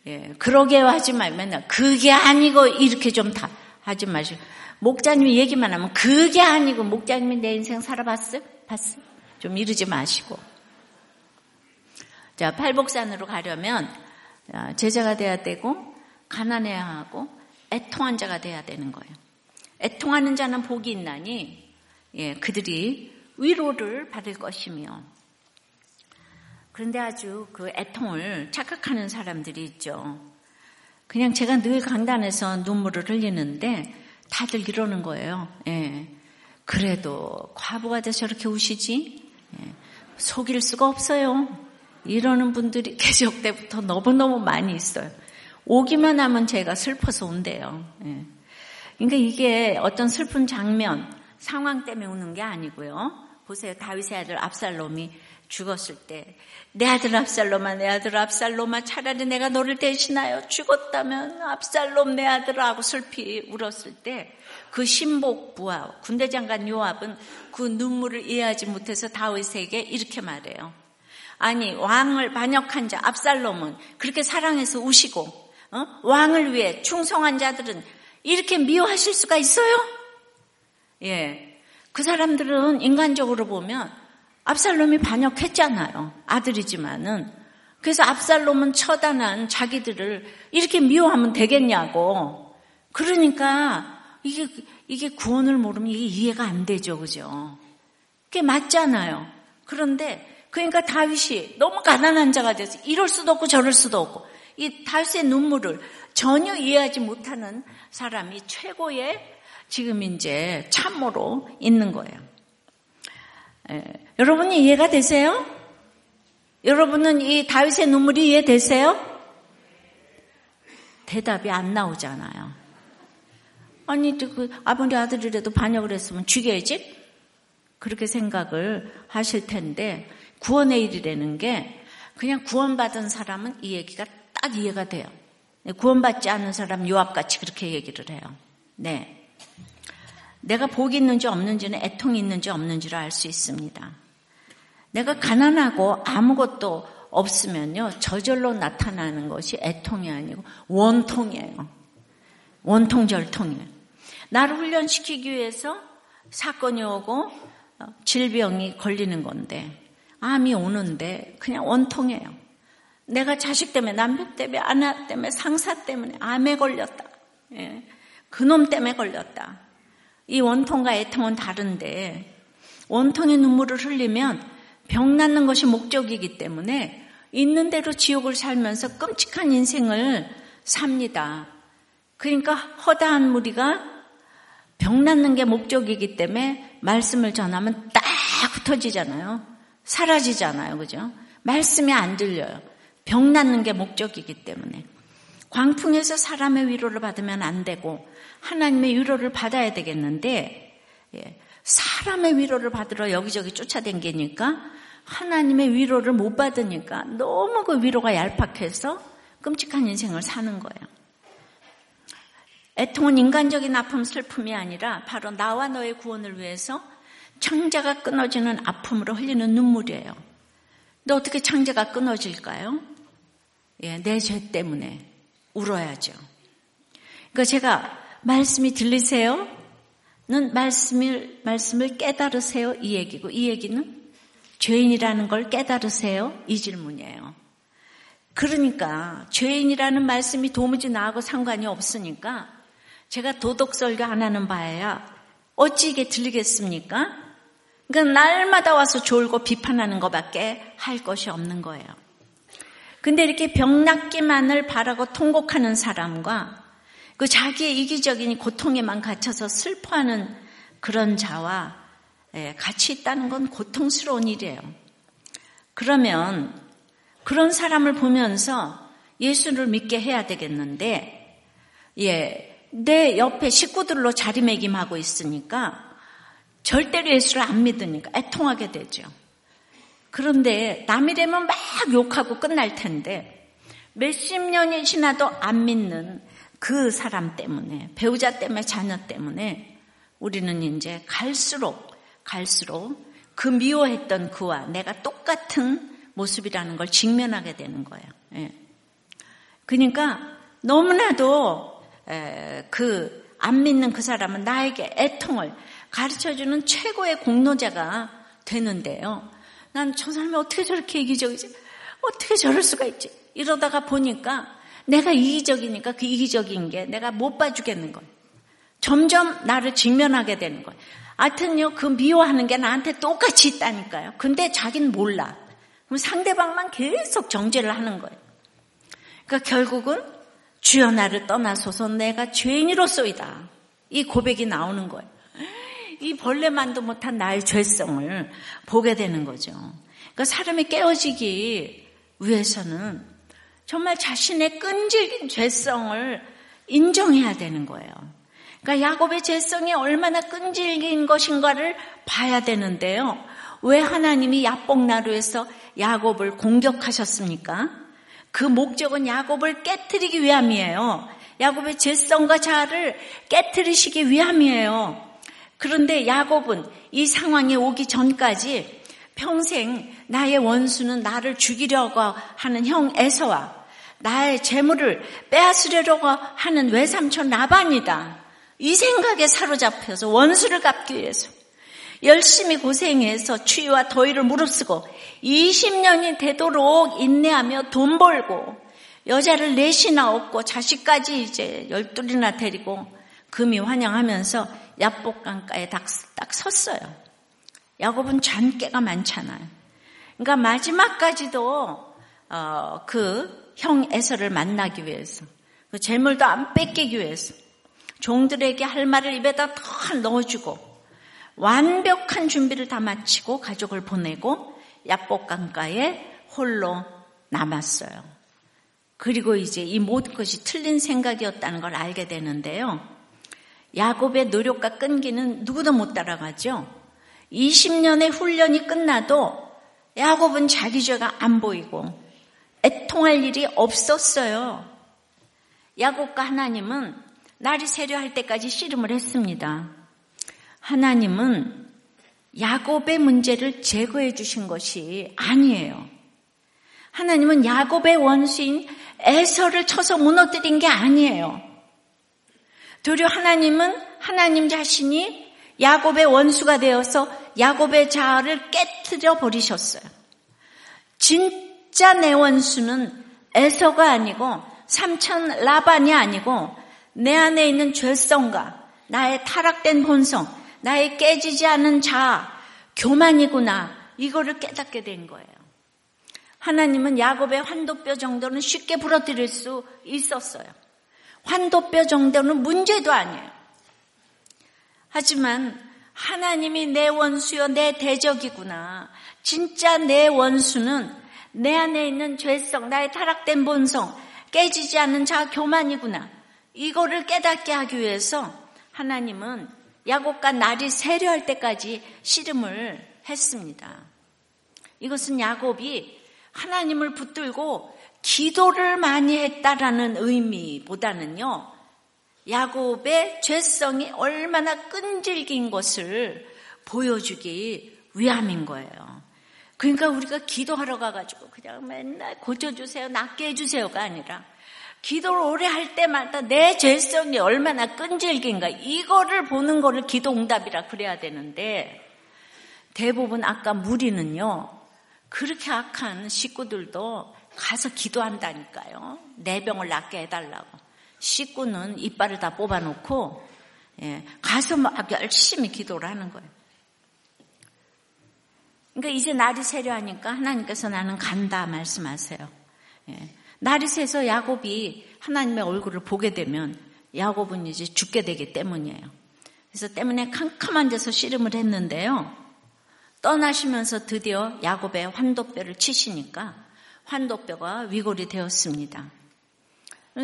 예, 그러게요 하지 맨날 그게 아니고 이렇게 좀 다 하지 마시고 목자님이 얘기만 하면 그게 아니고 목자님이 내 인생 살아봤어? 봤어? 좀 이러지 마시고 자 팔복산으로 가려면 제자가 돼야 되고 가난해야 하고 애통한 자가 돼야 되는 거예요. 애통하는 자는 복이 있나니 예, 그들이 위로를 받을 것이며 그런데 아주 그 애통을 착각하는 사람들이 있죠. 그냥 제가 늘 강단에서 눈물을 흘리는데 다들 이러는 거예요. 예. 그래도 과부가 돼서 저렇게 우시지? 예. 속일 수가 없어요. 이러는 분들이 개적 때부터 너무너무 많이 있어요. 오기만 하면 제가 슬퍼서 온대요. 예. 그러니까 이게 어떤 슬픈 장면, 상황 때문에 우는 게 아니고요. 보세요. 다윗의 아들 압살롬이 죽었을 때 내 아들 압살롬아 내 아들 압살롬아 차라리 내가 너를 대신하여 죽었다면 압살롬 내 아들하고 슬피 울었을 때 그 신복부와 군대 장관 요압은 그 눈물을 이해하지 못해서 다윗에게 이렇게 말해요. 아니 왕을 반역한 자 압살롬은 그렇게 사랑해서 우시고 어? 왕을 위해 충성한 자들은 이렇게 미워하실 수가 있어요? 예. 그 사람들은 인간적으로 보면 압살롬이 반역했잖아요. 아들이지만은. 그래서 압살롬은 처단한 자기들을 이렇게 미워하면 되겠냐고. 그러니까 이게, 이게 구원을 모르면 이게 이해가 안 되죠. 그죠? 그게 맞잖아요. 그런데 그러니까 다윗이 너무 가난한 자가 돼서 이럴 수도 없고 저럴 수도 없고 이 다윗의 눈물을 전혀 이해하지 못하는 사람이 최고의 지금 이제 참모로 있는 거예요. 에, 여러분이 이해가 되세요? 여러분은 이 다윗의 눈물이 이해되세요? 대답이 안 나오잖아요. 아니, 그 아버지 아들이라도 반역을 했으면 죽여야지? 그렇게 생각을 하실 텐데 구원의 일이라는 게 그냥 구원받은 사람은 이 얘기가 딱 이해가 돼요. 구원받지 않은 사람 요압같이 그렇게 얘기를 해요. 네. 내가 복이 있는지 없는지는 애통이 있는지 없는지를 알 수 있습니다. 내가 가난하고 아무것도 없으면요, 저절로 나타나는 것이 애통이 아니고 원통이에요. 원통절통이에요. 나를 훈련시키기 위해서 사건이 오고 어, 질병이 걸리는 건데, 암이 오는데 그냥 원통이에요. 내가 자식 때문에, 남편 때문에, 아내 때문에, 상사 때문에 암에 걸렸다. 예. 그놈 때문에 걸렸다. 이 원통과 애통은 다른데, 원통의 눈물을 흘리면 병 낫는 것이 목적이기 때문에 있는 대로 지옥을 살면서 끔찍한 인생을 삽니다. 그러니까 허다한 무리가 병 낫는 게 목적이기 때문에 말씀을 전하면 딱 흩어지잖아요. 사라지잖아요. 그죠? 말씀이 안 들려요. 병 낫는 게 목적이기 때문에. 광풍에서 사람의 위로를 받으면 안 되고 하나님의 위로를 받아야 되겠는데 예, 사람의 위로를 받으러 여기저기 쫓아다니니까 하나님의 위로를 못 받으니까 너무 그 위로가 얄팍해서 끔찍한 인생을 사는 거예요. 애통은 인간적인 아픔, 슬픔이 아니라 바로 나와 너의 구원을 위해서 창자가 끊어지는 아픔으로 흘리는 눈물이에요. 근데 어떻게 창자가 끊어질까요? 예, 내 죄 때문에 울어야죠. 그러니까 제가 말씀이 들리세요? 는 말씀을, 말씀을 깨달으세요? 이 얘기고, 이 얘기는 죄인이라는 걸 깨달으세요? 이 질문이에요. 그러니까 죄인이라는 말씀이 도무지 나하고 상관이 없으니까 제가 도덕 설교 안 하는 바에야 어찌 이게 들리겠습니까? 그러니까 날마다 와서 졸고 비판하는 것밖에 할 것이 없는 거예요. 근데 이렇게 병낫기만을 바라고 통곡하는 사람과 그 자기의 이기적인 고통에만 갇혀서 슬퍼하는 그런 자와 예, 같이 있다는 건 고통스러운 일이에요. 그러면 그런 사람을 보면서 예수를 믿게 해야 되겠는데, 예, 내 옆에 식구들로 자리매김하고 있으니까 절대로 예수를 안 믿으니까 애통하게 되죠. 그런데 남이 되면 막 욕하고 끝날 텐데 몇십 년이 지나도 안 믿는 그 사람 때문에 배우자 때문에 자녀 때문에 우리는 이제 갈수록 갈수록 그 미워했던 그와 내가 똑같은 모습이라는 걸 직면하게 되는 거예요. 예. 그러니까 너무나도 그 안 믿는 그 사람은 나에게 애통을 가르쳐주는 최고의 공로자가 되는데요. 난 저 사람이 어떻게 저렇게 이기적이지? 어떻게 저럴 수가 있지? 이러다가 보니까 내가 이기적이니까 그 이기적인 게 내가 못 봐주겠는 거예요. 점점 나를 직면하게 되는 거예요. 하여튼요, 그 미워하는 게 나한테 똑같이 있다니까요. 근데 자기는 몰라. 그럼 상대방만 계속 정죄를 하는 거예요. 그러니까 결국은 주여 나를 떠나소서 내가 죄인이로소이다. 이 고백이 나오는 거예요. 이 벌레만도 못한 나의 죄성을 보게 되는 거죠. 그러니까 사람이 깨어지기 위해서는 정말 자신의 끈질긴 죄성을 인정해야 되는 거예요. 그러니까 야곱의 죄성이 얼마나 끈질긴 것인가를 봐야 되는데요. 왜 하나님이 야복나루에서 야곱을 공격하셨습니까? 그 목적은 야곱을 깨뜨리기 위함이에요. 야곱의 죄성과 자아를 깨뜨리시기 위함이에요. 그런데 야곱은 이 상황에 오기 전까지 평생 나의 원수는 나를 죽이려고 하는 형 에서와 나의 재물을 빼앗으려고 하는 외삼촌 라반이다. 이 생각에 사로잡혀서 원수를 갚기 위해서 열심히 고생해서 추위와 더위를 무릅쓰고 20년이 되도록 인내하며 돈 벌고 여자를 넷이나 얻고 자식까지 이제 열둘이나 데리고 금이 환영하면서 야복강가에 딱, 딱 섰어요. 야곱은 잔깨가 많잖아요. 그러니까 마지막까지도 어, 그형 에서를 만나기 위해서 그 재물도 안 뺏기기 위해서 종들에게 할 말을 입에다 더 넣어주고 완벽한 준비를 다 마치고 가족을 보내고 야복강가에 홀로 남았어요. 그리고 이제 이 모든 것이 틀린 생각이었다는 걸 알게 되는데요. 야곱의 노력과 끈기는 누구도 못 따라가죠. 20년의 훈련이 끝나도 야곱은 자기 죄가 안 보이고 애통할 일이 없었어요. 야곱과 하나님은 날이 세려할 때까지 씨름을 했습니다. 하나님은 야곱의 문제를 제거해 주신 것이 아니에요. 하나님은 야곱의 원수인 에서를 쳐서 무너뜨린 게 아니에요. 도리어 하나님은 하나님 자신이 야곱의 원수가 되어서 야곱의 자아를 깨뜨려 버리셨어요. 진짜 내 원수는 에서가 아니고 삼천 라반이 아니고 내 안에 있는 죄성과 나의 타락된 본성, 나의 깨지지 않은 자아, 교만이구나. 이거를 깨닫게 된 거예요. 하나님은 야곱의 환도뼈 정도는 쉽게 부러뜨릴 수 있었어요. 환도뼈 정도는 문제도 아니에요. 하지만 하나님이 내 원수요, 내 대적이구나. 진짜 내 원수는 내 안에 있는 죄성, 나의 타락된 본성, 깨지지 않는 자 교만이구나. 이거를 깨닫게 하기 위해서 하나님은 야곱과 날이 세려할 때까지 씨름을 했습니다. 이것은 야곱이 하나님을 붙들고 기도를 많이 했다라는 의미보다는요, 야곱의 죄성이 얼마나 끈질긴 것을 보여주기 위함인 거예요. 그러니까 우리가 기도하러 가가지고 그냥 맨날 고쳐주세요, 낫게 해주세요가 아니라 기도를 오래 할 때마다 내 죄성이 얼마나 끈질긴가 이거를 보는 거를 기도 응답이라 그래야 되는데 대부분 아까 무리는요 그렇게 악한 식구들도 가서 기도한다니까요 내 병을 낫게 해달라고 식구는 이빨을 다 뽑아놓고 예, 가서 막 열심히 기도를 하는 거예요. 그러니까 이제 날이 세려하니까 하나님께서 나는 간다 말씀하세요. 예, 날이 새서 야곱이 하나님의 얼굴을 보게 되면 야곱은 이제 죽게 되기 때문이에요. 그래서 때문에 캄캄한 데서 씨름을 했는데요. 떠나시면서 드디어 야곱의 환도뼈를 치시니까 환도뼈가 위골이 되었습니다.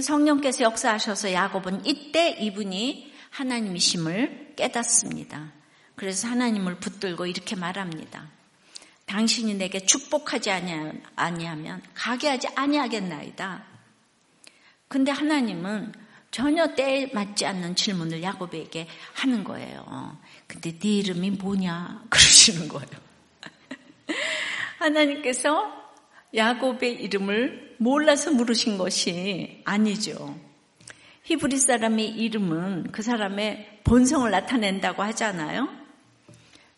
성령께서 역사하셔서 야곱은 이때 이분이 하나님이심을 깨닫습니다. 그래서 하나님을 붙들고 이렇게 말합니다. 당신이 내게 축복하지 아니하면 가게 하지 아니하겠나이다. 근데 하나님은 전혀 때에 맞지 않는 질문을 야곱에게 하는 거예요. 근데 네 이름이 뭐냐? 그러시는 거예요. 하나님께서 야곱의 이름을 몰라서 물으신 것이 아니죠. 히브리 사람의 이름은 그 사람의 본성을 나타낸다고 하잖아요.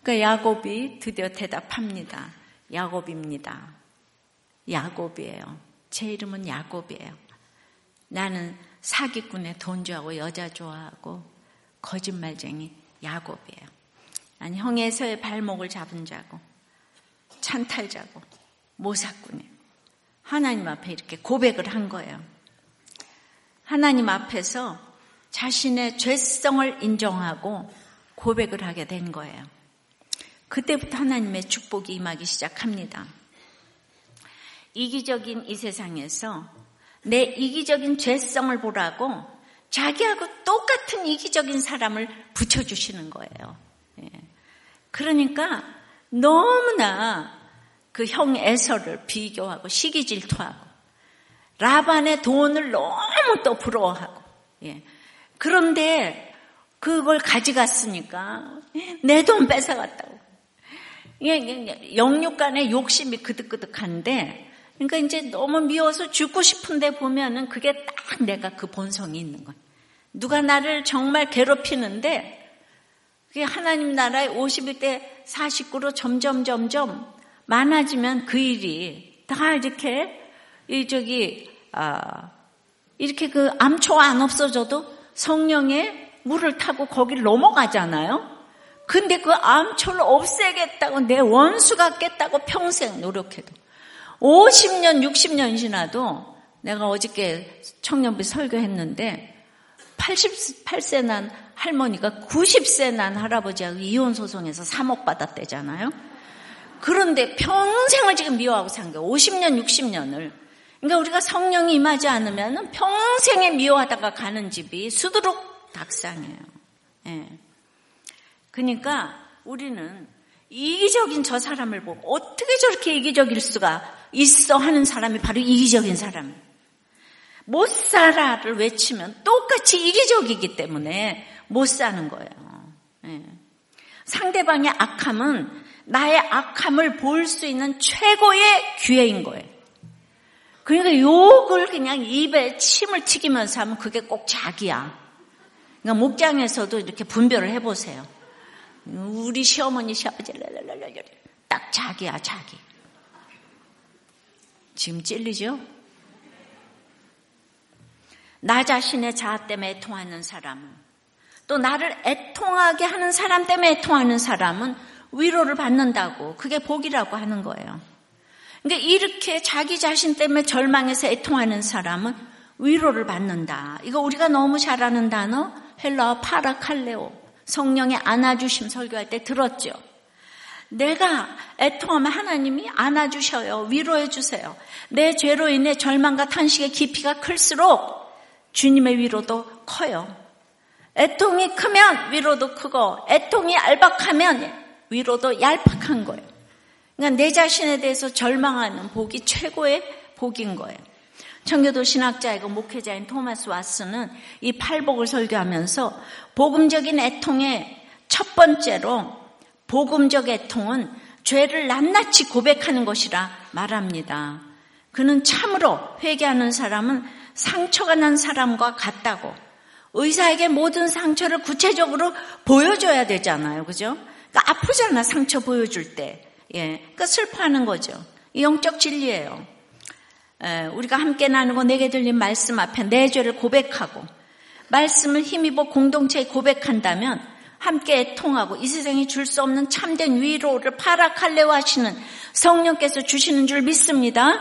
그러니까 야곱이 드디어 대답합니다. 야곱입니다. 야곱이에요. 제 이름은 야곱이에요. 나는 사기꾼에 돈 좋아하고 여자 좋아하고 거짓말쟁이 야곱이에요. 아니 형에서의 발목을 잡은 자고 찬탈자고 모사꾼이에요. 하나님 앞에 이렇게 고백을 한 거예요. 하나님 앞에서 자신의 죄성을 인정하고 고백을 하게 된 거예요. 그때부터 하나님의 축복이 임하기 시작합니다. 이기적인 이 세상에서 내 이기적인 죄성을 보라고 자기하고 똑같은 이기적인 사람을 붙여주시는 거예요. 예. 그러니까 너무나 그 형 에서를 비교하고 시기 질투하고 라반의 돈을 너무 또 부러워하고 예. 그런데 그걸 가져갔으니까 내 돈 뺏어갔다고 영육 간의 욕심이 그득그득한데 그러니까 이제 너무 미워서 죽고 싶은데 보면은 그게 딱 내가 그 본성이 있는 거야. 누가 나를 정말 괴롭히는데 그게 하나님 나라의 51대 49로 점점 점점 많아지면 그 일이 다 이렇게 이 저기 아 이렇게 그 암초가 안 없어져도 성령의 물을 타고 거기를 넘어가잖아요. 근데 그 암초를 없애겠다고 내 원수가 겠다고 평생 노력해도 50년, 60년 지나도 내가 어저께 청년부 설교했는데 88세 난 할머니가 90세 난 할아버지하고 이혼 소송에서 3억 받았대잖아요. 그런데 평생을 지금 미워하고 산 거예요. 50년, 60년을. 그러니까 우리가 성령이 임하지 않으면 평생에 미워하다가 가는 집이 수두룩 닭상이에요. 예. 그러니까 우리는 이기적인 저 사람을 보고 어떻게 저렇게 이기적일 수가 있어 하는 사람이 바로 이기적인 사람. 못 살아를 외치면 똑같이 이기적이기 때문에 못 사는 거예요. 네. 상대방의 악함은 나의 악함을 볼 수 있는 최고의 기회인 거예요. 그러니까 욕을 그냥 입에 침을 튀기면서 하면 그게 꼭 자기야. 그러니까 목장에서도 이렇게 분별을 해보세요. 우리 시어머니 시아버지 딱 자기야 자기. 지금 찔리죠? 나 자신의 자아 때문에 애통하는 사람은 또 나를 애통하게 하는 사람 때문에 애통하는 사람은 위로를 받는다고 그게 복이라고 하는 거예요. 그러니까 이렇게 자기 자신 때문에 절망해서 애통하는 사람은 위로를 받는다. 이거 우리가 너무 잘 아는 단어 헬라어 파라칼레오 성령의 안아주심 설교할 때 들었죠. 내가 애통하면 하나님이 안아주셔요. 위로해 주세요. 내 죄로 인해 절망과 탄식의 깊이가 클수록 주님의 위로도 커요. 애통이 크면 위로도 크고 애통이 얄박하면 위로도 얄팍한 거예요. 그러니까 내 자신에 대해서 절망하는 복이 최고의 복인 거예요. 청교도 신학자이고 목회자인 토마스 와스는 이 팔복을 설교하면서 복음적인 애통의 첫 번째로 복음적 애통은 죄를 낱낱이 고백하는 것이라 말합니다. 그는 참으로 회개하는 사람은 상처가 난 사람과 같다고 의사에게 모든 상처를 구체적으로 보여줘야 되잖아요. 그죠? 그러니까 아프잖아, 상처 보여줄 때. 예. 그러니까 슬퍼하는 거죠. 영적 진리예요. 우리가 함께 나누고 내게 들린 말씀 앞에 내 죄를 고백하고 말씀을 힘입어 공동체에 고백한다면 함께 통하고 이 세상이 줄 수 없는 참된 위로를 파라칼레오 하시는 성령께서 주시는 줄 믿습니다.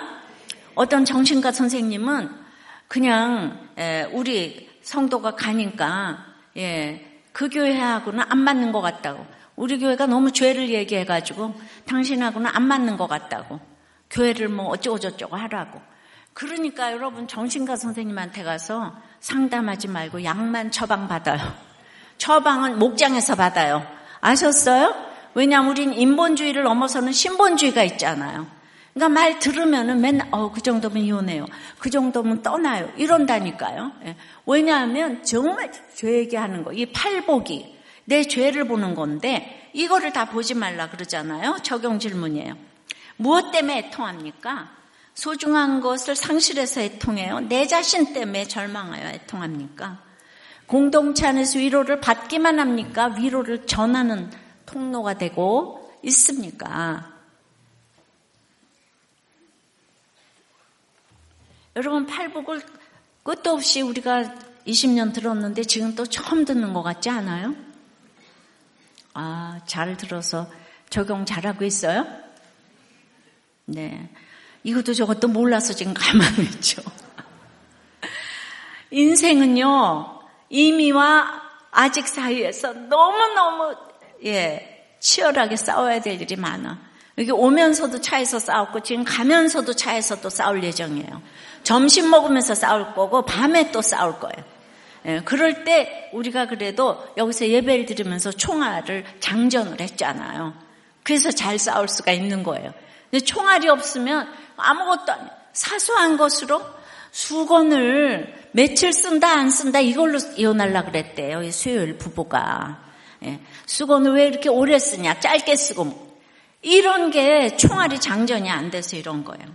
어떤 정신과 선생님은 그냥 우리 성도가 가니까 예, 그 교회하고는 안 맞는 것 같다고 우리 교회가 너무 죄를 얘기해가지고 당신하고는 안 맞는 것 같다고 교회를 뭐 어쩌고저쩌고 하라고. 그러니까 여러분 정신과 선생님한테 가서 상담하지 말고 약만 처방받아요. 처방은 목장에서 받아요. 아셨어요? 왜냐하면 우린 인본주의를 넘어서는 신본주의가 있잖아요. 그러니까 말 들으면은 맨날 어 그 정도면 이혼해요. 그 정도면 떠나요. 이런다니까요. 예. 왜냐하면 정말 죄 얘기하는 거. 이 팔복이 내 죄를 보는 건데 이거를 다 보지 말라 그러잖아요. 적용 질문이에요. 무엇 때문에 애통합니까? 소중한 것을 상실해서 애통해요. 내 자신 때문에 절망하여 애통합니까? 공동체 안에서 위로를 받기만 합니까? 위로를 전하는 통로가 되고 있습니까? 여러분 팔복을 끝도 없이 우리가 20년 들었는데 지금 또 처음 듣는 것 같지 않아요? 아, 잘 들어서 적용 잘하고 있어요? 네. 이것도 저것도 몰라서 지금 가만히 있죠. 인생은요, 이미와 아직 사이에서 너무너무, 예, 치열하게 싸워야 될 일이 많아. 여기 오면서도 차에서 싸웠고, 지금 가면서도 차에서 또 싸울 예정이에요. 점심 먹으면서 싸울 거고, 밤에 또 싸울 거예요. 예, 그럴 때 우리가 그래도 여기서 예배를 드리면서 총알을 장전을 했잖아요. 그래서 잘 싸울 수가 있는 거예요. 근데 총알이 없으면 아무것도 아니에요. 사소한 것으로 수건을 며칠 쓴다 안 쓴다 이걸로 이혼하려 그랬대요. 수요일 부부가. 예, 수건을 왜 이렇게 오래 쓰냐 짧게 쓰고 이런 게 총알이 장전이 안 돼서 이런 거예요.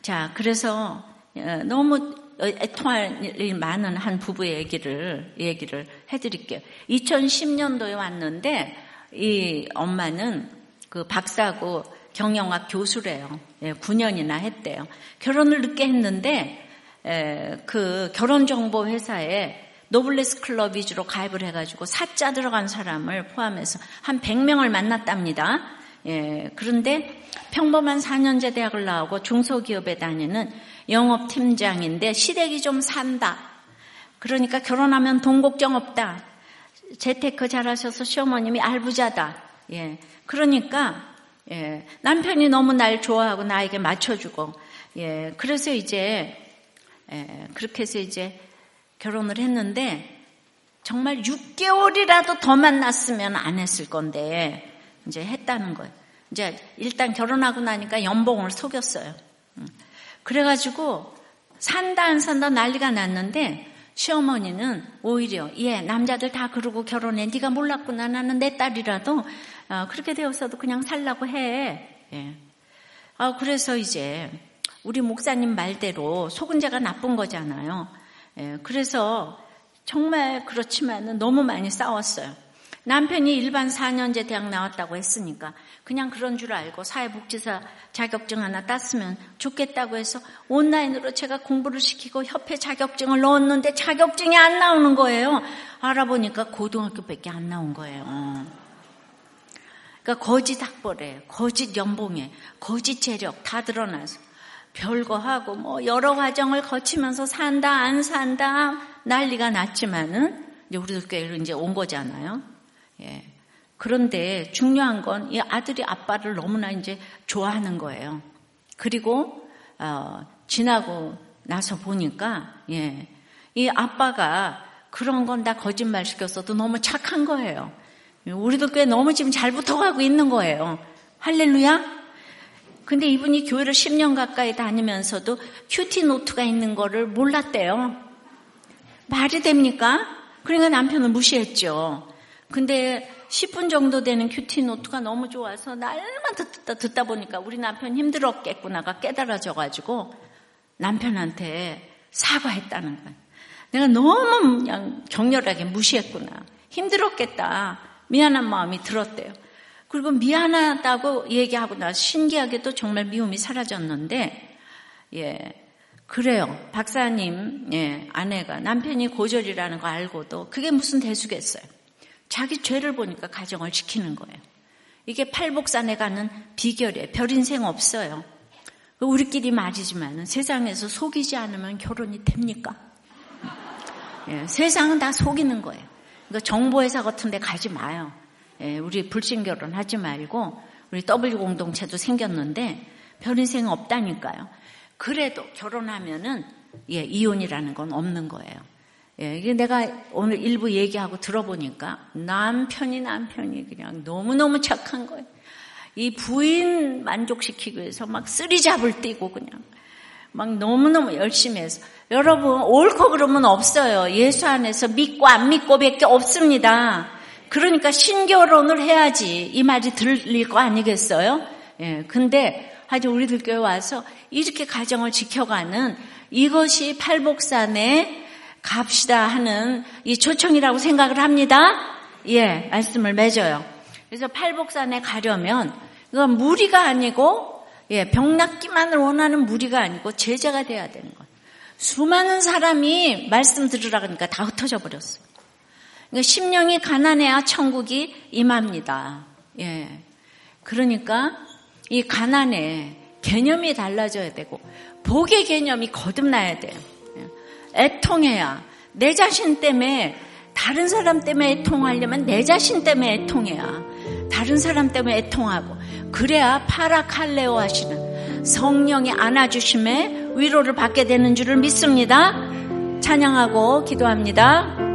자 그래서 어, 너무 애통할 많은 한 부부의 얘기를, 얘기를 해드릴게요. 2010년도에 왔는데, 이 엄마는 그 박사고 경영학 교수래요. 예, 9년이나 했대요. 결혼을 늦게 했는데, 에, 그 결혼정보 회사에 노블레스 클럽 위주로 가입을 해가지고 사자 들어간 사람을 포함해서 한 100명을 만났답니다. 예, 그런데 평범한 4년제 대학을 나오고 중소기업에 다니는 영업팀장인데 시댁이 좀 산다. 그러니까 결혼하면 돈 걱정 없다. 재테크 잘하셔서 시어머님이 알부자다. 예. 그러니까 예. 남편이 너무 날 좋아하고 나에게 맞춰주고 예. 그래서 이제 예. 그렇게 해서 이제 결혼을 했는데 정말 6개월이라도 더 만났으면 안 했을 건데 이제 했다는 거예요. 이제 일단 결혼하고 나니까 연봉을 속였어요. 음. 그래가지고 산다 안 산다 난리가 났는데 시어머니는 오히려 예 남자들 다 그러고 결혼해 네가 몰랐구나 나는 내 딸이라도 어, 그렇게 되었어도 그냥 살라고 해. 예. 아 그래서 이제 우리 목사님 말대로 속은 자가 나쁜 거잖아요. 예, 그래서 정말 그렇지만 너무 많이 싸웠어요. 남편이 일반 4년제 대학 나왔다고 했으니까 그냥 그런 줄 알고 사회복지사 자격증 하나 땄으면 좋겠다고 해서 온라인으로 제가 공부를 시키고 협회 자격증을 넣었는데 자격증이 안 나오는 거예요. 알아보니까 고등학교밖에 안 나온 거예요. 그러니까 거짓 학벌에, 거짓 연봉에, 거짓 재력 다 드러나서 별거 하고 뭐 여러 과정을 거치면서 산다 안 산다 난리가 났지만은 우리들 교회로 이제 온 거잖아요. 예. 그런데 중요한 건 이 아들이 아빠를 너무나 이제 좋아하는 거예요. 그리고 어, 지나고 나서 보니까 예. 이 아빠가 그런 건 다 거짓말 시켰어도 너무 착한 거예요. 우리도 꽤 너무 지금 잘 붙어가고 있는 거예요. 할렐루야? 근데 이분이 교회를 10년 가까이 다니면서도 큐티 노트가 있는 거를 몰랐대요. 말이 됩니까? 그러니까 남편을 무시했죠. 근데 10분 정도 되는 큐티 노트가 너무 좋아서 날만 듣다, 듣다 보니까 우리 남편 힘들었겠구나가 깨달아져가지고 남편한테 사과했다는 거예요. 내가 너무 그냥 격렬하게 무시했구나. 힘들었겠다. 미안한 마음이 들었대요. 그리고 미안하다고 얘기하고 나서 신기하게도 정말 미움이 사라졌는데, 예. 그래요. 박사님, 예, 아내가 남편이 고절이라는 거 알고도 그게 무슨 대수겠어요. 자기 죄를 보니까 가정을 지키는 거예요. 이게 팔복산에 가는 비결이에요. 별 인생 없어요. 우리끼리 말이지만 세상에서 속이지 않으면 결혼이 됩니까? 예, 세상은 다 속이는 거예요. 그러니까 정보회사 같은 데 가지 마요. 예, 우리 불신 결혼 하지 말고 우리 W 공동체도 생겼는데 별 인생 없다니까요. 그래도 결혼하면은 예, 이혼이라는 건 없는 거예요. 예, 이게 내가 오늘 일부 얘기하고 들어보니까 남편이 남편이 그냥 너무너무 착한 거예요. 이 부인 만족시키기 위해서 막 쓰리잡을 뛰고 그냥 막 너무너무 열심히 해서 여러분 옳고 그러면 없어요. 예수 안에서 믿고 안 믿고 밖에 없습니다. 그러니까 신결혼을 해야지 이 말이 들릴 거 아니겠어요? 예, 근데 아주 우리들 교회 와서 이렇게 가정을 지켜가는 이것이 팔복산에 갑시다 하는 이 초청이라고 생각을 합니다. 예, 말씀을 맺어요. 그래서 팔복산에 가려면 이건 무리가 아니고 예, 병낫기만을 원하는 무리가 아니고 제자가 돼야 되는 거예요. 수많은 사람이 말씀 들으라 그러니까 다 흩어져 버렸어요. 그러니까 심령이 가난해야 천국이 임합니다. 예. 그러니까 이 가난의 개념이 달라져야 되고 복의 개념이 거듭나야 돼요. 예. 애통해야 내 자신 때문에 다른 사람 때문에 애통하려면 내 자신 때문에 애통해야 다른 사람 때문에 애통하고 그래야 파라칼레오 하시는 성령이 안아주심에 위로를 받게 되는 줄을 믿습니다. 찬양하고 기도합니다.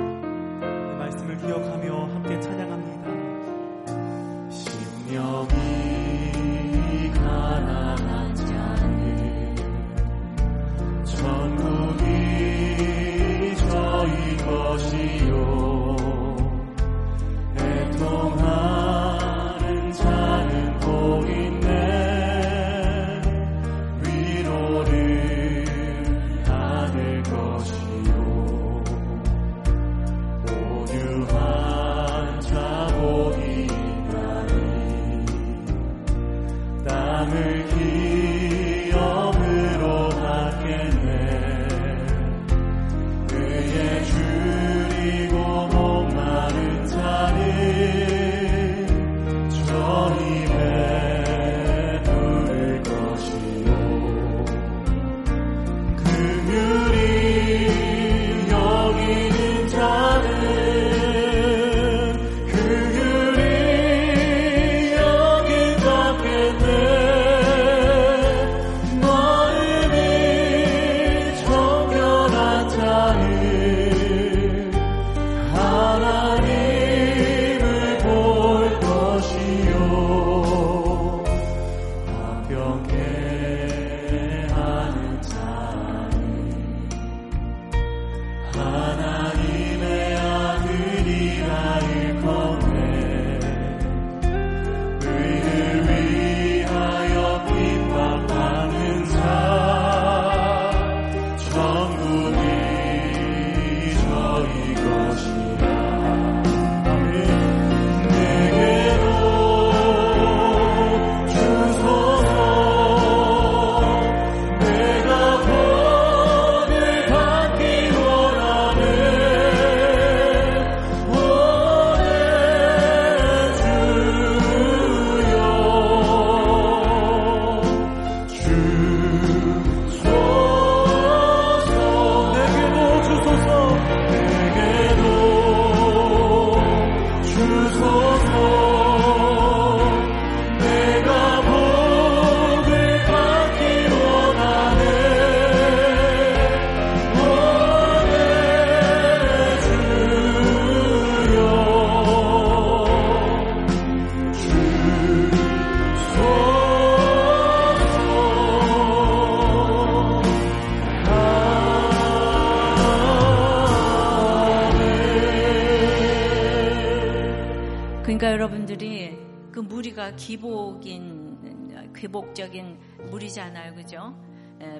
기복인 귀복적인 무리잖아요, 그죠?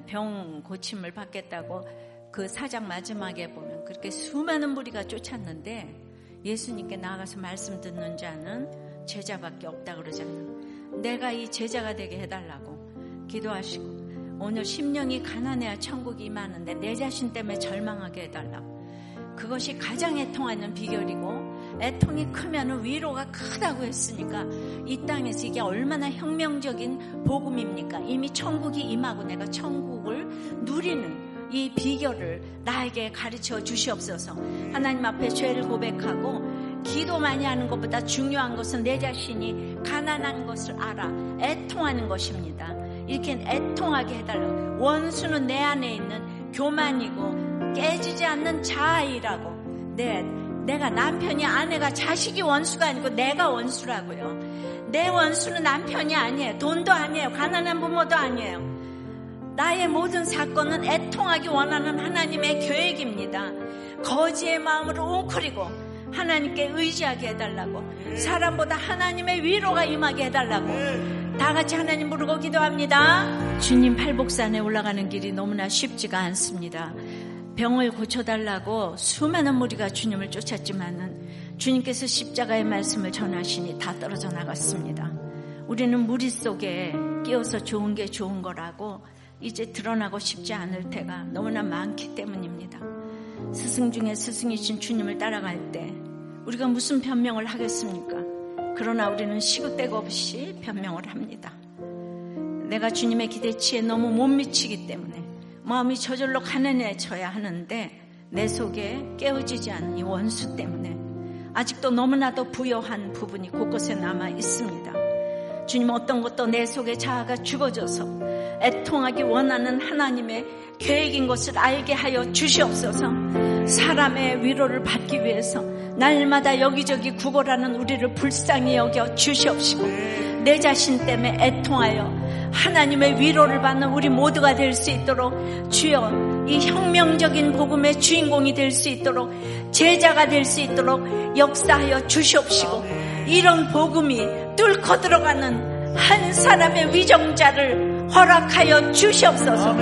병 고침을 받겠다고 그 사장 마지막에 보면 그렇게 수많은 무리가 쫓았는데 예수님께 나가서 말씀 듣는 자는 제자밖에 없다 그러잖아요. 내가 이 제자가 되게 해달라고 기도하시고 오늘 심령이 가난해야 천국이 임하는데 내 자신 때문에 절망하게 해달라고 그것이 가장 애통하는 비결이고 애통이 크면 위로가 크다고 했으니까 이 땅에서 이게 얼마나 혁명적인 복음입니까? 이미 천국이 임하고 내가 천국을 누리는 이 비결을 나에게 가르쳐 주시옵소서. 하나님 앞에 죄를 고백하고 기도 많이 하는 것보다 중요한 것은 내 자신이 가난한 것을 알아 애통하는 것입니다. 이렇게 애통하게 해달라고. 원수는 내 안에 있는 교만이고 깨지지 않는 자아이라고. 내 내가 남편이 아내가 자식이 원수가 아니고 내가 원수라고요. 내 원수는 남편이 아니에요. 돈도 아니에요. 가난한 부모도 아니에요. 나의 모든 사건은 애통하기 원하는 하나님의 계획입니다. 거지의 마음으로 웅크리고 하나님께 의지하게 해달라고 사람보다 하나님의 위로가 임하게 해달라고 다 같이 하나님 부르고 기도합니다. 주님 팔복산에 올라가는 길이 너무나 쉽지가 않습니다. 병을 고쳐달라고 수많은 무리가 주님을 쫓았지만은 주님께서 십자가의 말씀을 전하시니 다 떨어져 나갔습니다. 우리는 무리 속에 끼어서 좋은 게 좋은 거라고 이제 드러나고 싶지 않을 때가 너무나 많기 때문입니다. 스승 중에 스승이신 주님을 따라갈 때 우리가 무슨 변명을 하겠습니까? 그러나 우리는 시급대가 없이 변명을 합니다. 내가 주님의 기대치에 너무 못 미치기 때문에 마음이 저절로 가난해져야 하는데 내 속에 깨어지지 않은 이 원수 때문에 아직도 너무나도 부여한 부분이 곳곳에 남아 있습니다. 주님 어떤 것도 내 속에 자아가 죽어져서 애통하기 원하는 하나님의 계획인 것을 알게 하여 주시옵소서 사람의 위로를 받기 위해서 날마다 여기저기 구걸하는 우리를 불쌍히 여겨 주시옵시고 내 자신 때문에 애통하여 하나님의 위로를 받는 우리 모두가 될 수 있도록 주여 이 혁명적인 복음의 주인공이 될 수 있도록 제자가 될 수 있도록 역사하여 주시옵시고 이런 복음이 뚫고 들어가는 한 사람의 위정자를 허락하여 주시옵소서.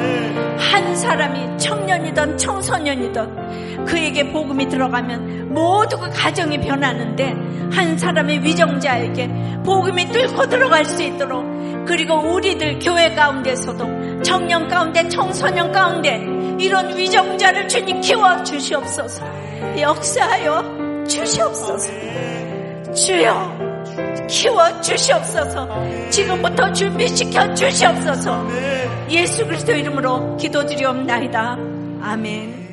한 사람이 청년이든 청소년이든 그에게 복음이 들어가면 모두 그 가정이 변하는데 한 사람의 위정자에게 복음이 뚫고 들어갈 수 있도록 그리고 우리들 교회 가운데서도 청년 가운데 청소년 가운데 이런 위정자를 주님 키워 주시옵소서. 역사하여 주시옵소서. 주여 키워 주시옵소서. 지금부터 준비시켜 주시옵소서. 예수 그리스도 이름으로 기도드리옵나이다. 아멘